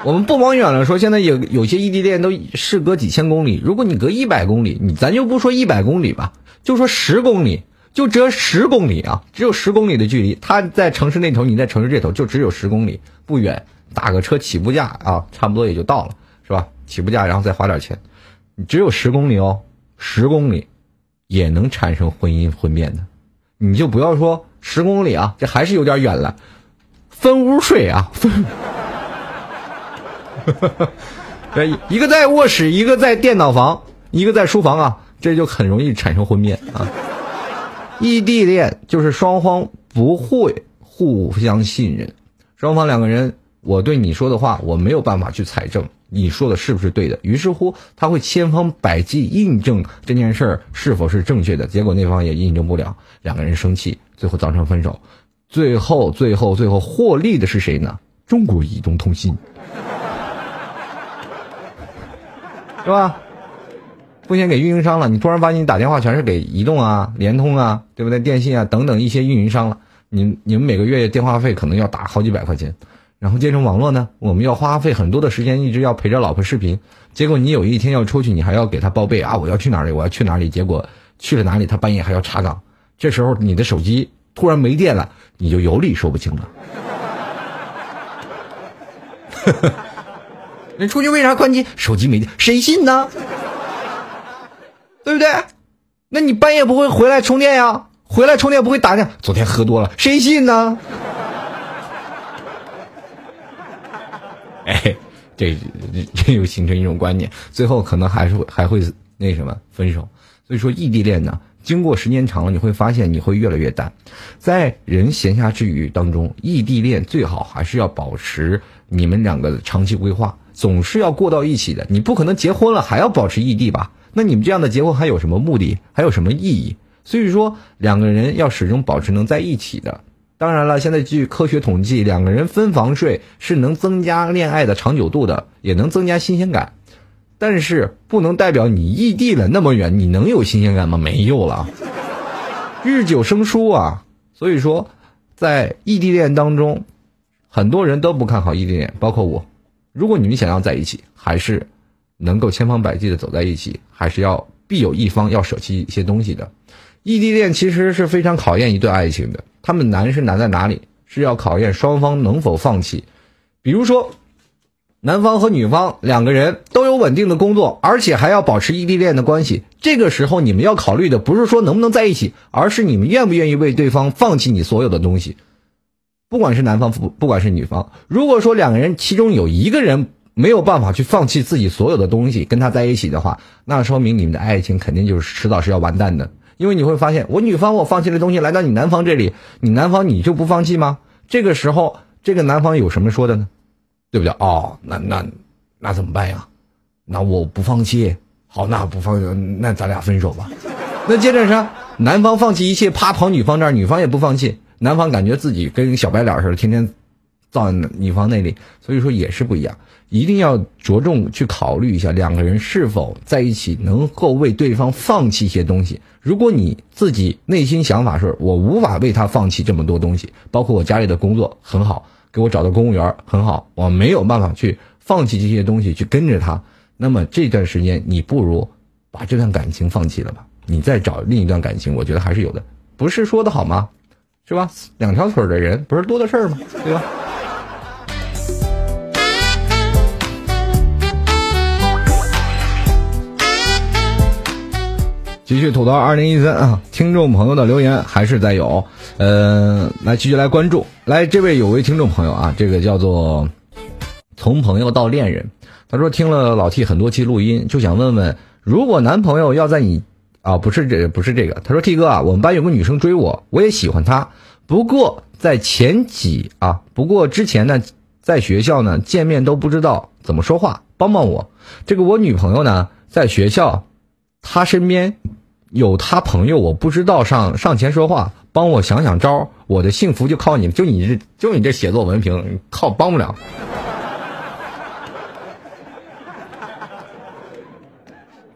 我们不往远了说，现在有有些异地恋都是隔几千公里。如果你隔一百公里，你咱就不说一百公里吧，就说十公里，就折十公里啊，只有十公里的距离。他在城市那头，你在城市这头，就只有十公里，不远，打个车起步价啊，差不多也就到了，是吧？起步价，然后再花点钱，你只有十公里哦，十公里也能产生婚姻婚变的，你就不要说十公里啊，这还是有点远了，分屋睡啊，分。<laughs> 对，一个在卧室，一个在电脑房，一个在书房啊，这就很容易产生婚变啊。异地恋就是双方不会互相信任，双方两个人，我对你说的话，我没有办法去采证你说的是不是对的，于是乎他会千方百计印证这件事儿是否是正确的，结果那方也印证不了，两个人生气，最后造成分手，最后最后最后获利的是谁呢？中国移动通信。是吧？风险给运营商了。你突然发现你打电话全是给移动啊、联通啊，对不对？电信啊等等一些运营商了。你你们每个月电话费可能要打好几百块钱，然后接成网络呢，我们要花费很多的时间，一直要陪着老婆视频。结果你有一天要出去，你还要给他报备啊，我要去哪里？我要去哪里？结果去了哪里？他半夜还要查岗。这时候你的手机突然没电了，你就有理说不清了。<laughs> 你出去为啥关机？手机没电，谁信呢？对不对？那你半夜不会回来充电呀？回来充电不会打电？昨天喝多了，谁信呢？哎，这这又形成一种观念，最后可能还是会还会那什么分手。所以说，异地恋呢，经过时间长了，你会发现你会越来越淡。在人闲暇之余当中，异地恋最好还是要保持你们两个的长期规划。总是要过到一起的，你不可能结婚了还要保持异地吧？那你们这样的结婚还有什么目的？还有什么意义？所以说，两个人要始终保持能在一起的。当然了，现在据科学统计，两个人分房睡是能增加恋爱的长久度的，也能增加新鲜感。但是不能代表你异地了那么远，你能有新鲜感吗？没有了，日久生疏啊。所以说，在异地恋当中，很多人都不看好异地恋，包括我。如果你们想要在一起，还是能够千方百计的走在一起，还是要必有一方要舍弃一些东西的。异地恋其实是非常考验一段爱情的，他们难是难在哪里？是要考验双方能否放弃。比如说，男方和女方两个人都有稳定的工作，而且还要保持异地恋的关系。这个时候，你们要考虑的不是说能不能在一起，而是你们愿不愿意为对方放弃你所有的东西。不管是男方不不管是女方，如果说两个人其中有一个人没有办法去放弃自己所有的东西跟他在一起的话，那说明你们的爱情肯定就是迟早是要完蛋的。因为你会发现，我女方我放弃的东西来到你男方这里，你男方你就不放弃吗？这个时候，这个男方有什么说的呢？对不对？哦，那那那怎么办呀？那我不放弃，好，那不放，那咱俩分手吧。那接着是男方放弃一切，啪跑女方这儿，女方也不放弃。男方感觉自己跟小白脸似的，天天造女方那里，所以说也是不一样。一定要着重去考虑一下，两个人是否在一起能够为对方放弃一些东西。如果你自己内心想法是我无法为他放弃这么多东西，包括我家里的工作很好，给我找到公务员很好，我没有办法去放弃这些东西去跟着他，那么这段时间你不如把这段感情放弃了吧，你再找另一段感情，我觉得还是有的。不是说的好吗？是吧？两条腿的人不是多的事儿吗？对吧？继续吐槽二零一三啊，听众朋友的留言还是在有，呃，来继续来关注，来这位有位听众朋友啊，这个叫做从朋友到恋人，他说听了老 T 很多期录音，就想问问，如果男朋友要在你啊，不是这不是这个，他说 T 哥啊，我们班有个女生追我，我也喜欢她，不过在前几啊，不过之前呢，在学校呢见面都不知道怎么说话，帮帮我，这个我女朋友呢在学校，她身边。有他朋友，我不知道上上前说话，帮我想想招我的幸福就靠你，就你这就你这写作文凭，靠帮不了，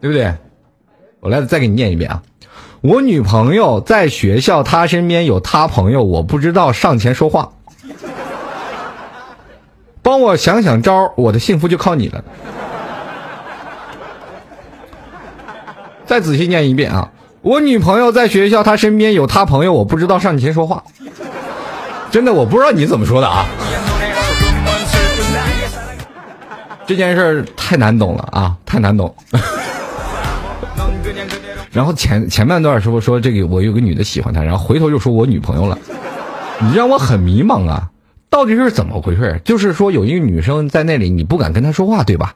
<laughs> 对不对？我来再给你念一遍啊！我女朋友在学校，她身边有她朋友，我不知道上前说话，帮我想想招我的幸福就靠你了。再仔细念一遍啊！我女朋友在学校，她身边有她朋友，我不知道上前说话。真的，我不知道你怎么说的啊！这件事太难懂了啊，太难懂。然后前前半段时候说这个，我有个女的喜欢他，然后回头又说我女朋友了，你让我很迷茫啊！到底是怎么回事？就是说有一个女生在那里，你不敢跟她说话，对吧？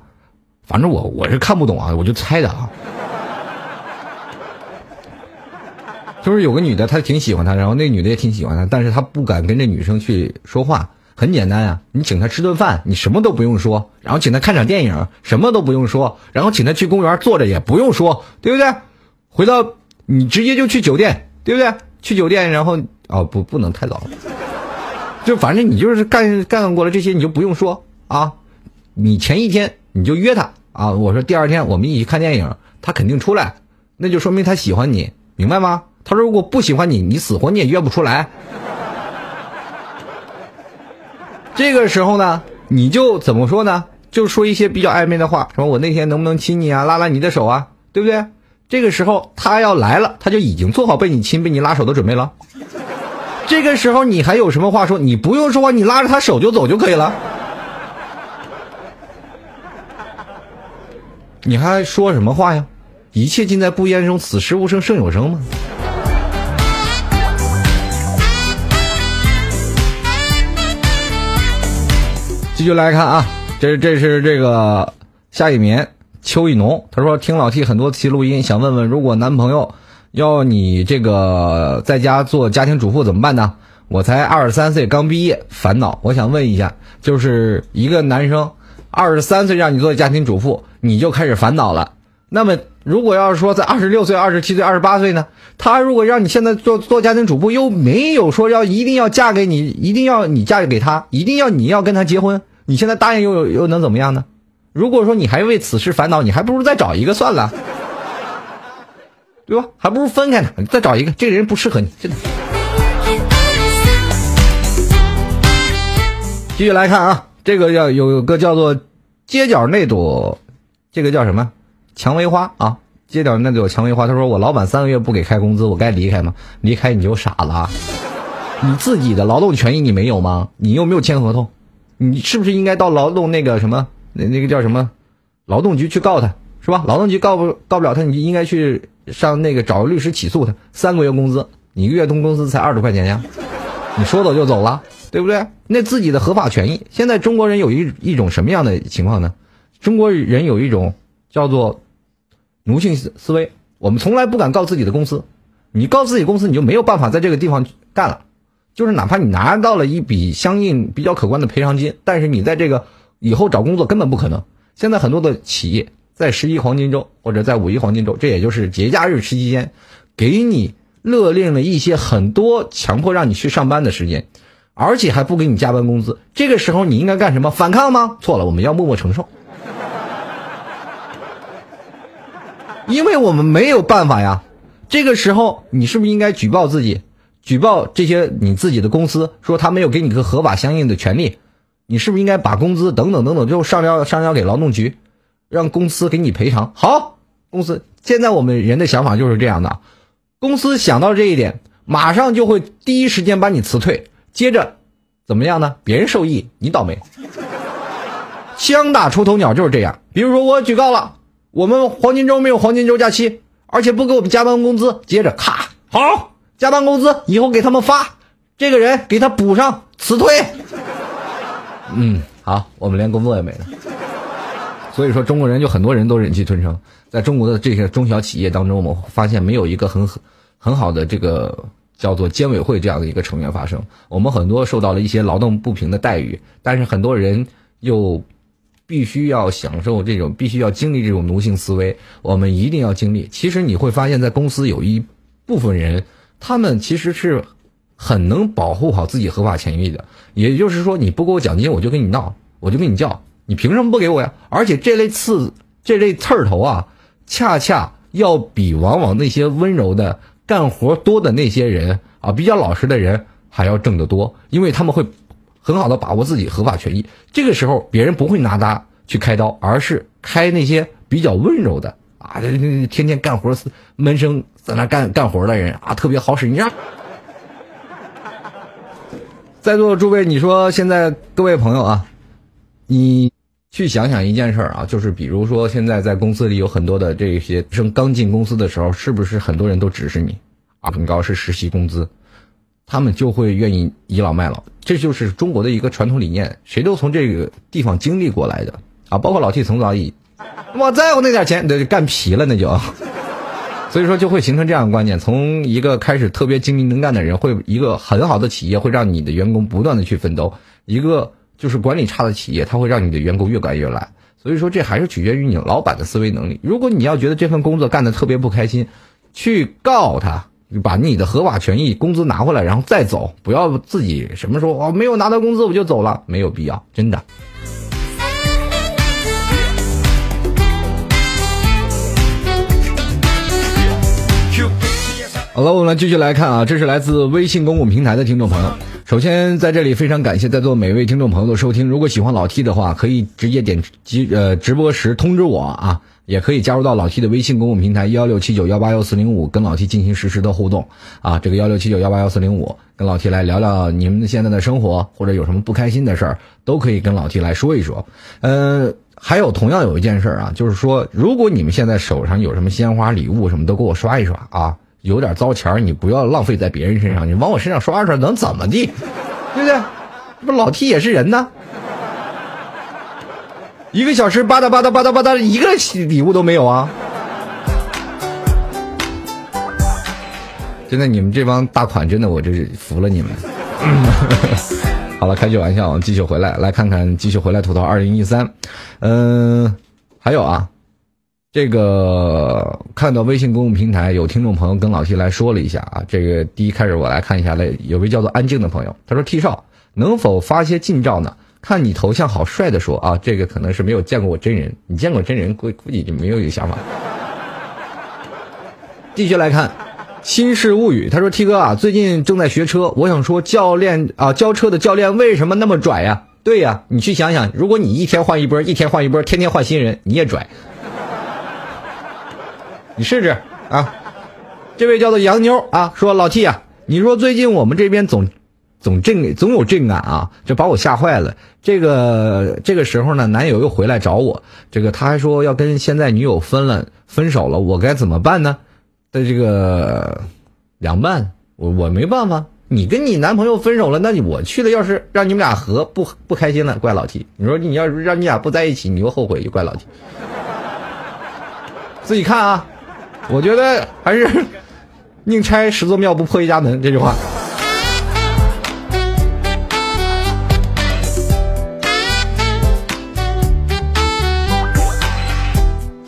反正我我是看不懂啊，我就猜的啊。就是有个女的，她挺喜欢他，然后那女的也挺喜欢他，但是他不敢跟这女生去说话。很简单呀，你请他吃顿饭，你什么都不用说；然后请他看场电影，什么都不用说；然后请他去公园坐着也不用说，对不对？回到你直接就去酒店，对不对？去酒店，然后哦不不能太早，就反正你就是干干过了这些，你就不用说啊。你前一天你就约他啊，我说第二天我们一起看电影，他肯定出来，那就说明他喜欢你，明白吗？他说：“如果不喜欢你，你死活你也约不出来。这个时候呢，你就怎么说呢？就说一些比较暧昧的话，说我那天能不能亲你啊，拉拉你的手啊，对不对？这个时候他要来了，他就已经做好被你亲、被你拉手的准备了。这个时候你还有什么话说？你不用说话，你拉着他手就走就可以了。你还说什么话呀？一切尽在不言中，此时无声胜有声吗？”继续来看啊，这这是这个夏一眠秋意浓，他说听老 T 很多期录音，想问问如果男朋友要你这个在家做家庭主妇怎么办呢？我才二十三岁刚毕业，烦恼，我想问一下，就是一个男生二十三岁让你做家庭主妇，你就开始烦恼了。那么如果要是说在二十六岁、二十七岁、二十八岁呢？他如果让你现在做做家庭主妇，又没有说要一定要嫁给你，一定要你嫁给他，一定要你要跟他结婚。你现在答应又又能怎么样呢？如果说你还为此事烦恼，你还不如再找一个算了，对吧？还不如分开呢，再找一个，这个人不适合你，真的。继续来看啊，这个叫有个叫做街角那朵，这个叫什么？蔷薇花啊，街角那朵蔷薇花。他说我老板三个月不给开工资，我该离开吗？离开你就傻了，你自己的劳动权益你没有吗？你又没有签合同？你是不是应该到劳动那个什么那那个叫什么劳动局去告他，是吧？劳动局告不告不了他，你就应该去上那个找律师起诉他。三个月工资，你一个月工工资才二十块钱呀，你说走就走了，对不对？那自己的合法权益。现在中国人有一一种什么样的情况呢？中国人有一种叫做奴性思思维，我们从来不敢告自己的公司，你告自己公司，你就没有办法在这个地方干了。就是哪怕你拿到了一笔相应比较可观的赔偿金，但是你在这个以后找工作根本不可能。现在很多的企业在十一黄金周或者在五一黄金周，这也就是节假日期间，给你勒令了一些很多强迫让你去上班的时间，而且还不给你加班工资。这个时候你应该干什么？反抗吗？错了，我们要默默承受，因为我们没有办法呀。这个时候你是不是应该举报自己？举报这些你自己的公司，说他没有给你个合法相应的权利，你是不是应该把工资等等等等就上交上交给劳动局，让公司给你赔偿？好，公司现在我们人的想法就是这样的，公司想到这一点，马上就会第一时间把你辞退，接着怎么样呢？别人受益，你倒霉。枪打出头鸟就是这样。比如说我举报了，我们黄金周没有黄金周假期而且不给我们加班工资。接着咔，好，加班工资以后给他们发，这个人给他补上，辞退。嗯，好，我们连工作也没了。所以说，中国人就很多人都忍气吞声。在中国的这些中小企业当中，我们发现没有一个很很好的这个叫做监委会这样的一个成员发生。我们很多受到了一些劳动不平的待遇，但是很多人又必须要享受这种，必须要经历这种奴性思维。我们一定要经历。其实你会发现在公司有一部分人，他们其实是很能保护好自己合法权益的。也就是说，你不给我奖金，我就跟你闹，我就跟你叫，你凭什么不给我呀？而且这类刺这类刺儿头啊。恰恰要比往往那些温柔的、干活多的那些人啊，比较老实的人还要挣得多，因为他们会很好的把握自己合法权益。这个时候，别人不会拿他去开刀，而是开那些比较温柔的啊，这天天干活闷声在那干干活的人啊，特别好使。你看，在座的诸位，你说现在各位朋友啊，你。去想想一件事儿啊，就是比如说现在在公司里有很多的这些生刚进公司的时候，是不是很多人都指使你啊？很高是实习工资，他们就会愿意倚老卖老，这就是中国的一个传统理念，谁都从这个地方经历过来的啊。包括老 T 从早已，我在乎那点钱，那就干皮了那就，所以说就会形成这样的观念：从一个开始特别精明能干的人，会一个很好的企业会让你的员工不断的去奋斗，一个。就是管理差的企业，它会让你的员工越干越懒。所以说，这还是取决于你老板的思维能力。如果你要觉得这份工作干的特别不开心，去告他，把你的合法权益、工资拿回来，然后再走，不要自己什么时候哦没有拿到工资我就走了，没有必要，真的。好了，我们继续来看啊，这是来自微信公共平台的听众朋友。首先，在这里非常感谢在座每位听众朋友的收听。如果喜欢老 T 的话，可以直接点击呃直播时通知我啊，也可以加入到老 T 的微信公共平台幺六七九幺八幺四零五，跟老 T 进行实时的互动啊。这个幺六七九幺八幺四零五，跟老 T 来聊聊你们现在的生活，或者有什么不开心的事儿，都可以跟老 T 来说一说。呃，还有同样有一件事儿啊，就是说，如果你们现在手上有什么鲜花、礼物什么，都给我刷一刷啊。有点糟钱你不要浪费在别人身上，你往我身上刷刷能怎么地？对不对？不老 T 也是人呢。一个小时吧嗒吧嗒吧嗒吧嗒，一个礼物都没有啊！真的，你们这帮大款，真的我真是服了你们。<laughs> 好了，开句玩笑，继续回来，来看看继续回来吐槽二零一三。嗯，还有啊。这个看到微信公共平台有听众朋友跟老 T 来说了一下啊，这个第一开始我来看一下嘞，有位叫做安静的朋友，他说 T 少能否发些近照呢？看你头像好帅的说啊，这个可能是没有见过我真人，你见过真人估估计就没有一个想法。继续来看新事物语，他说 T 哥啊，最近正在学车，我想说教练啊，教车的教练为什么那么拽呀？对呀，你去想想，如果你一天换一波，一天换一波，天天换新人，你也拽。你试试啊！这位叫做杨妞啊，说老 T 啊，你说最近我们这边总总震总有震感啊，这把我吓坏了。这个这个时候呢，男友又回来找我，这个他还说要跟现在女友分了分手了，我该怎么办呢？的这个凉拌，我我没办法。你跟你男朋友分手了，那我去了，要是让你们俩和不不开心了，怪老 T。你说你要是让你俩不在一起，你又后悔，就怪老 T。自己看啊。我觉得还是宁拆十座庙不破一家门这句话。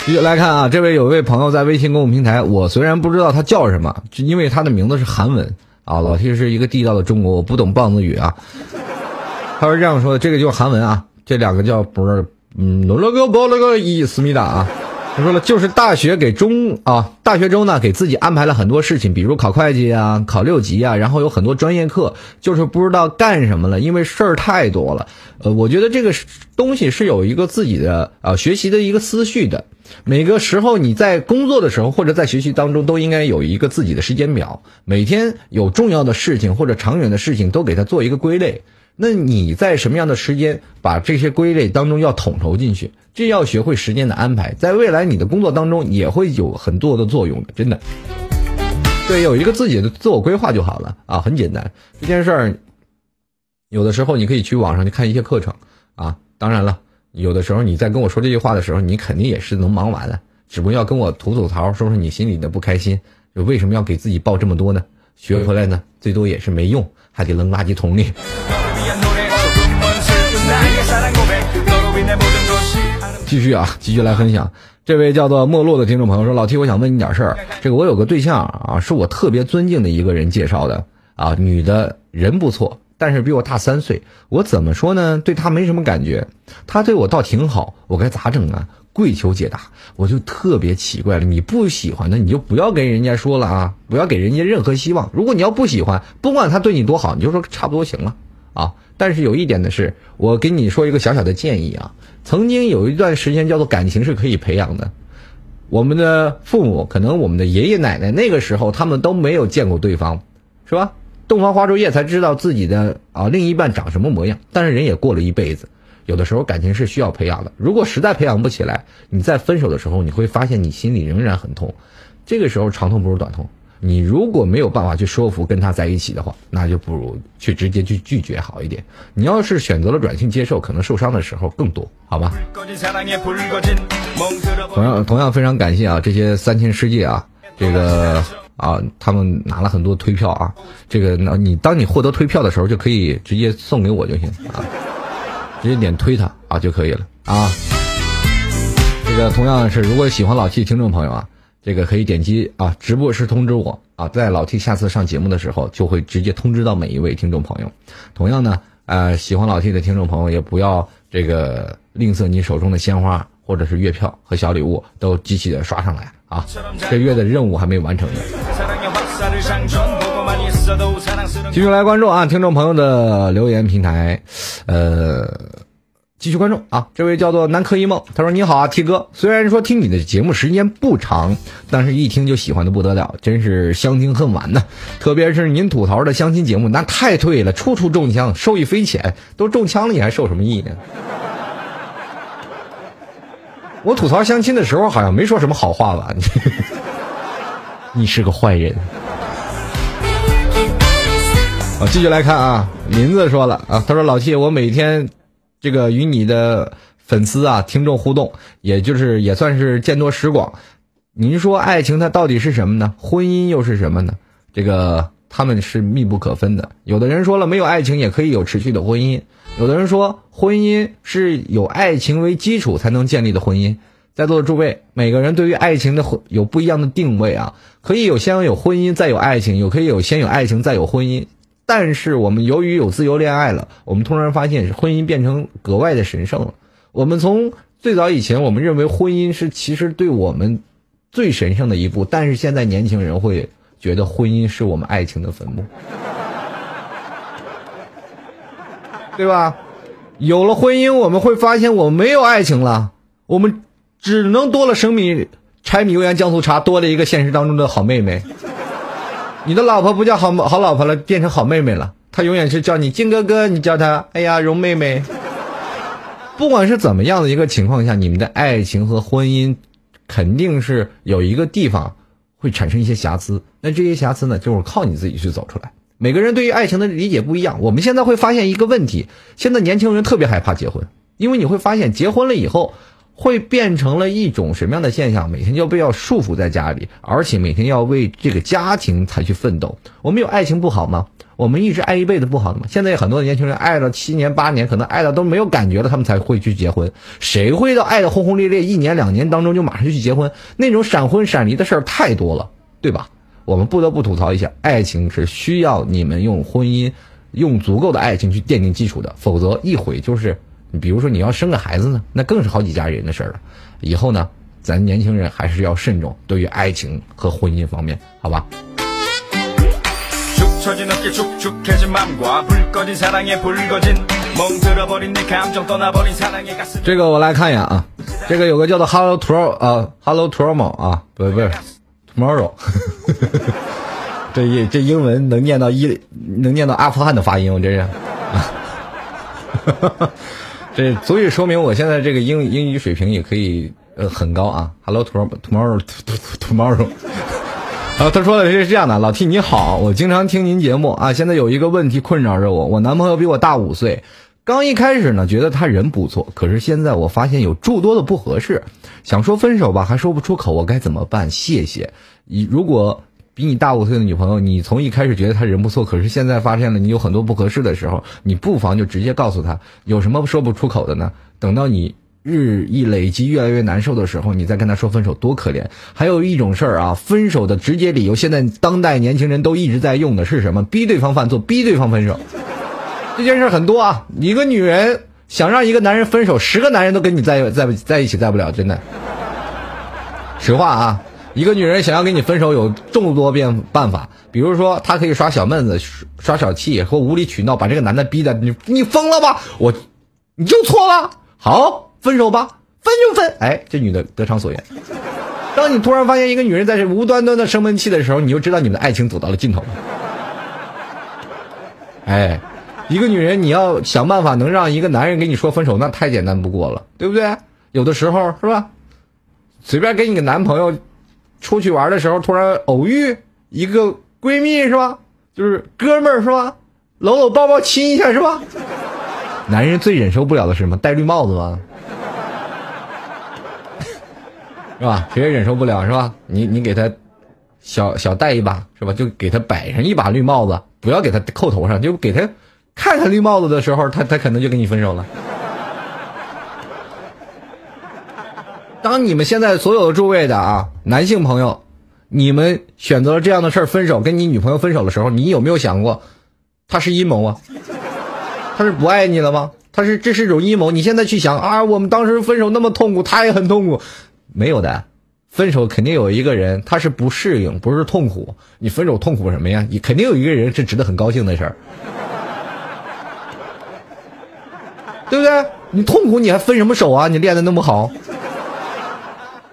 继续来看啊，这位有一位朋友在微信公众平台，我虽然不知道他叫什么，因为他的名字是韩文啊。老 T 是一个地道的中国，我不懂棒子语啊。他是这样说的，这个就是韩文啊，这两个叫不是嗯，罗了个包了个伊思密达啊。他说了，就是大学给中啊，大学中呢给自己安排了很多事情，比如考会计啊，考六级啊，然后有很多专业课，就是不知道干什么了，因为事儿太多了。呃，我觉得这个东西是有一个自己的啊学习的一个思绪的。每个时候你在工作的时候或者在学习当中都应该有一个自己的时间表，每天有重要的事情或者长远的事情都给他做一个归类。那你在什么样的时间把这些归类当中要统筹进去？这要学会时间的安排，在未来你的工作当中也会有很多的作用的，真的。对，有一个自己的自我规划就好了啊，很简单。这件事儿，有的时候你可以去网上去看一些课程啊。当然了，有的时候你在跟我说这句话的时候，你肯定也是能忙完的，只不过要跟我吐吐槽，说说你心里的不开心，为什么要给自己报这么多呢？学回来呢，最多也是没用，还得扔垃圾桶里。继续啊，继续来分享。这位叫做陌路的听众朋友说：“老 T，我想问你点事儿。这个我有个对象啊，是我特别尊敬的一个人介绍的啊，女的人不错，但是比我大三岁。我怎么说呢？对她没什么感觉，她对我倒挺好，我该咋整啊？跪求解答。我就特别奇怪了，你不喜欢的你就不要跟人家说了啊，不要给人家任何希望。如果你要不喜欢，不管他对你多好，你就说差不多行了啊。但是有一点的是，我给你说一个小小的建议啊。”曾经有一段时间叫做感情是可以培养的，我们的父母可能我们的爷爷奶奶那个时候他们都没有见过对方，是吧？洞房花烛夜才知道自己的啊另一半长什么模样，但是人也过了一辈子，有的时候感情是需要培养的。如果实在培养不起来，你在分手的时候你会发现你心里仍然很痛，这个时候长痛不如短痛。你如果没有办法去说服跟他在一起的话，那就不如去直接去拒绝好一点。你要是选择了软性接受，可能受伤的时候更多，好吧？同样，同样非常感谢啊，这些三千世界啊，这个啊，他们拿了很多推票啊，这个那你当你获得推票的时候，就可以直接送给我就行啊，直接点推他啊就可以了啊。这个同样是，如果喜欢老七听众朋友啊。这个可以点击啊，直播时通知我啊，在老 T 下次上节目的时候，就会直接通知到每一位听众朋友。同样呢，呃，喜欢老 T 的听众朋友也不要这个吝啬你手中的鲜花或者是月票和小礼物，都积极的刷上来啊！这月的任务还没完成呢。继续来关注啊，听众朋友的留言平台，呃。继续关注啊！这位叫做南柯一梦，他说：“你好啊，T 哥，虽然说听你的节目时间不长，但是一听就喜欢的不得了，真是相听恨晚呢。特别是您吐槽的相亲节目，那太对了，处处中枪，受益匪浅。都中枪了，你还受什么益呢？<laughs> 我吐槽相亲的时候，好像没说什么好话吧？<laughs> 你是个坏人。<laughs> 好，继续来看啊，林子说了啊，他说老谢我每天。”这个与你的粉丝啊、听众互动，也就是也算是见多识广。您说爱情它到底是什么呢？婚姻又是什么呢？这个他们是密不可分的。有的人说了，没有爱情也可以有持续的婚姻；有的人说，婚姻是有爱情为基础才能建立的婚姻。在座的诸位，每个人对于爱情的有不一样的定位啊，可以有先有婚姻再有爱情，有可以有先有爱情再有婚姻。但是我们由于有自由恋爱了，我们突然发现婚姻变成格外的神圣了。我们从最早以前，我们认为婚姻是其实对我们最神圣的一步，但是现在年轻人会觉得婚姻是我们爱情的坟墓，对吧？有了婚姻，我们会发现我们没有爱情了，我们只能多了生米柴米油盐酱醋茶，多了一个现实当中的好妹妹。你的老婆不叫好好老婆了，变成好妹妹了。她永远是叫你金哥哥，你叫她哎呀蓉妹妹。不管是怎么样的一个情况下，你们的爱情和婚姻肯定是有一个地方会产生一些瑕疵。那这些瑕疵呢，就是靠你自己去走出来。每个人对于爱情的理解不一样。我们现在会发现一个问题：现在年轻人特别害怕结婚，因为你会发现结婚了以后。会变成了一种什么样的现象？每天就被要束缚在家里，而且每天要为这个家庭才去奋斗。我们有爱情不好吗？我们一直爱一辈子不好吗？现在很多的年轻人爱了七年八年，可能爱的都没有感觉了，他们才会去结婚。谁会到爱的轰轰烈烈一年两年当中就马上就去结婚？那种闪婚闪离的事儿太多了，对吧？我们不得不吐槽一下，爱情是需要你们用婚姻，用足够的爱情去奠定基础的，否则一毁就是。你比如说你要生个孩子呢，那更是好几家人的事儿了。以后呢，咱年轻人还是要慎重，对于爱情和婚姻方面，好吧？这个我来看一眼啊，这个有个叫做 Hello Tomorrow 啊，Hello Tomorrow 啊，不是不是 Tomorrow，<laughs> 这这英文能念到一能念到阿富汗的发音，我真是。<laughs> 这足以说明我现在这个英英语水平也可以呃很高啊。Hello tomorrow tomorrow tomorrow。啊，他说的是这样的，老 T 你好，我经常听您节目啊，现在有一个问题困扰着我，我男朋友比我大五岁，刚一开始呢觉得他人不错，可是现在我发现有诸多的不合适，想说分手吧还说不出口，我该怎么办？谢谢。如果比你大五岁的女朋友，你从一开始觉得她人不错，可是现在发现了你有很多不合适的时候，你不妨就直接告诉她，有什么说不出口的呢？等到你。日益累积，越来越难受的时候，你再跟她说分手，多可怜。还有一种事儿啊，分手的直接理由，现在当代年轻人都一直在用的是什么？逼对方犯错，逼对方分手。这件事很多啊，一个女人想让一个男人分手，十个男人都跟你在在在一起在不了，真的。实话啊，一个女人想要跟你分手，有众多变办法，比如说她可以耍小闷子、耍小气或无理取闹，把这个男的逼的你你疯了吧？我你就错了，好。分手吧，分就分。哎，这女的得偿所愿。当你突然发现一个女人在这无端端的生闷气的时候，你就知道你们的爱情走到了尽头。哎，一个女人你要想办法能让一个男人跟你说分手，那太简单不过了，对不对？有的时候是吧？随便给你个男朋友出去玩的时候，突然偶遇一个闺蜜是吧？就是哥们儿是吧？搂搂抱抱亲一下是吧？男人最忍受不了的是什么？戴绿帽子吗？是吧？谁也忍受不了，是吧？你你给他小小戴一把，是吧？就给他摆上一把绿帽子，不要给他扣头上，就给他看看绿帽子的时候，他他可能就跟你分手了。当你们现在所有的诸位的啊男性朋友，你们选择了这样的事儿分手，跟你女朋友分手的时候，你有没有想过，他是阴谋啊？他是不爱你了吗？他是这是一种阴谋？你现在去想啊，我们当时分手那么痛苦，他也很痛苦。没有的，分手肯定有一个人他是不适应，不是痛苦。你分手痛苦什么呀？你肯定有一个人是值得很高兴的事儿，对不对？你痛苦你还分什么手啊？你练的那么好，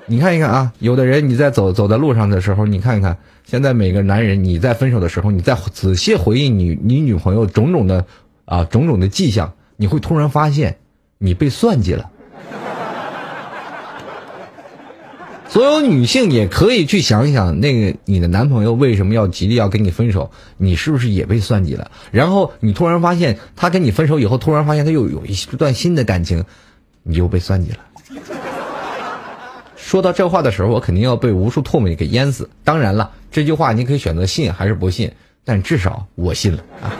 你看一看啊，有的人你在走走在路上的时候，你看一看现在每个男人你在分手的时候，你再仔细回忆你你女朋友种种的啊种种的迹象，你会突然发现你被算计了。所有女性也可以去想一想，那个你的男朋友为什么要极力要跟你分手？你是不是也被算计了？然后你突然发现他跟你分手以后，突然发现他又有一段新的感情，你又被算计了。说到这话的时候，我肯定要被无数唾沫给淹死。当然了，这句话你可以选择信还是不信，但至少我信了啊。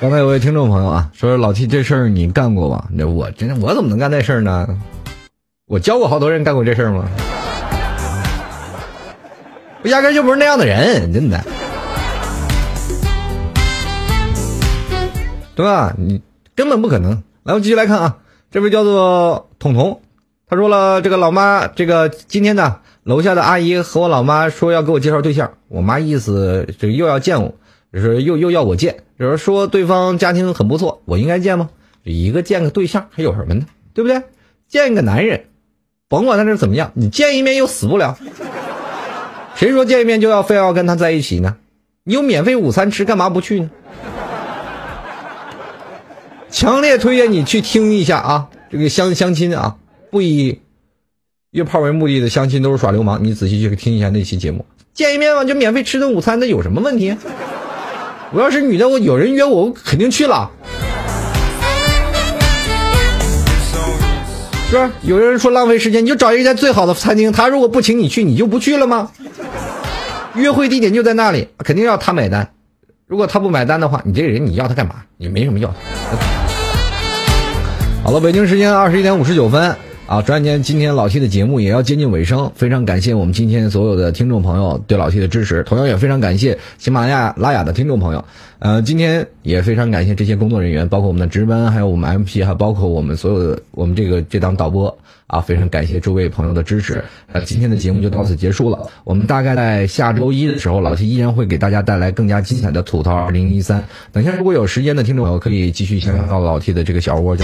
刚才有位听众朋友啊，说老 T 这事儿你干过吧？那我真的我怎么能干这事儿呢？我教过好多人干过这事儿吗？我压根就不是那样的人，真的，对吧？你根本不可能。来，我们继续来看啊，这位叫做彤彤。他说了，这个老妈，这个今天呢，楼下的阿姨和我老妈说要给我介绍对象，我妈意思这又要见我，就是又又要我见，就是说对方家庭很不错，我应该见吗？一个见个对象还有什么呢？对不对？见个男人，甭管他是怎么样，你见一面又死不了，谁说见一面就要非要跟他在一起呢？你有免费午餐吃，干嘛不去呢？强烈推荐你去听一下啊，这个相相亲啊。不以约炮为目的的相亲都是耍流氓，你仔细去听一下那期节目。见一面嘛，就免费吃顿午餐，那有什么问题？我要是女的，我有人约我，我肯定去了。是吧？有人说浪费时间，你就找一家最好的餐厅，他如果不请你去，你就不去了吗？约会地点就在那里，肯定要他买单。如果他不买单的话，你这个人你要他干嘛？你没什么要。好了，北京时间二十一点五十九分。啊，转眼间今天老 T 的节目也要接近尾声，非常感谢我们今天所有的听众朋友对老 T 的支持，同样也非常感谢喜马拉雅拉雅的听众朋友。呃，今天也非常感谢这些工作人员，包括我们的值班，还有我们 MP，还包括我们所有的我们这个这档导播啊，非常感谢诸位朋友的支持。呃，今天的节目就到此结束了，我们大概在下周一的时候，老 T 依然会给大家带来更加精彩的吐槽二零一三。等一下，如果有时间的听众朋友可以继续想想到老 T 的这个小窝。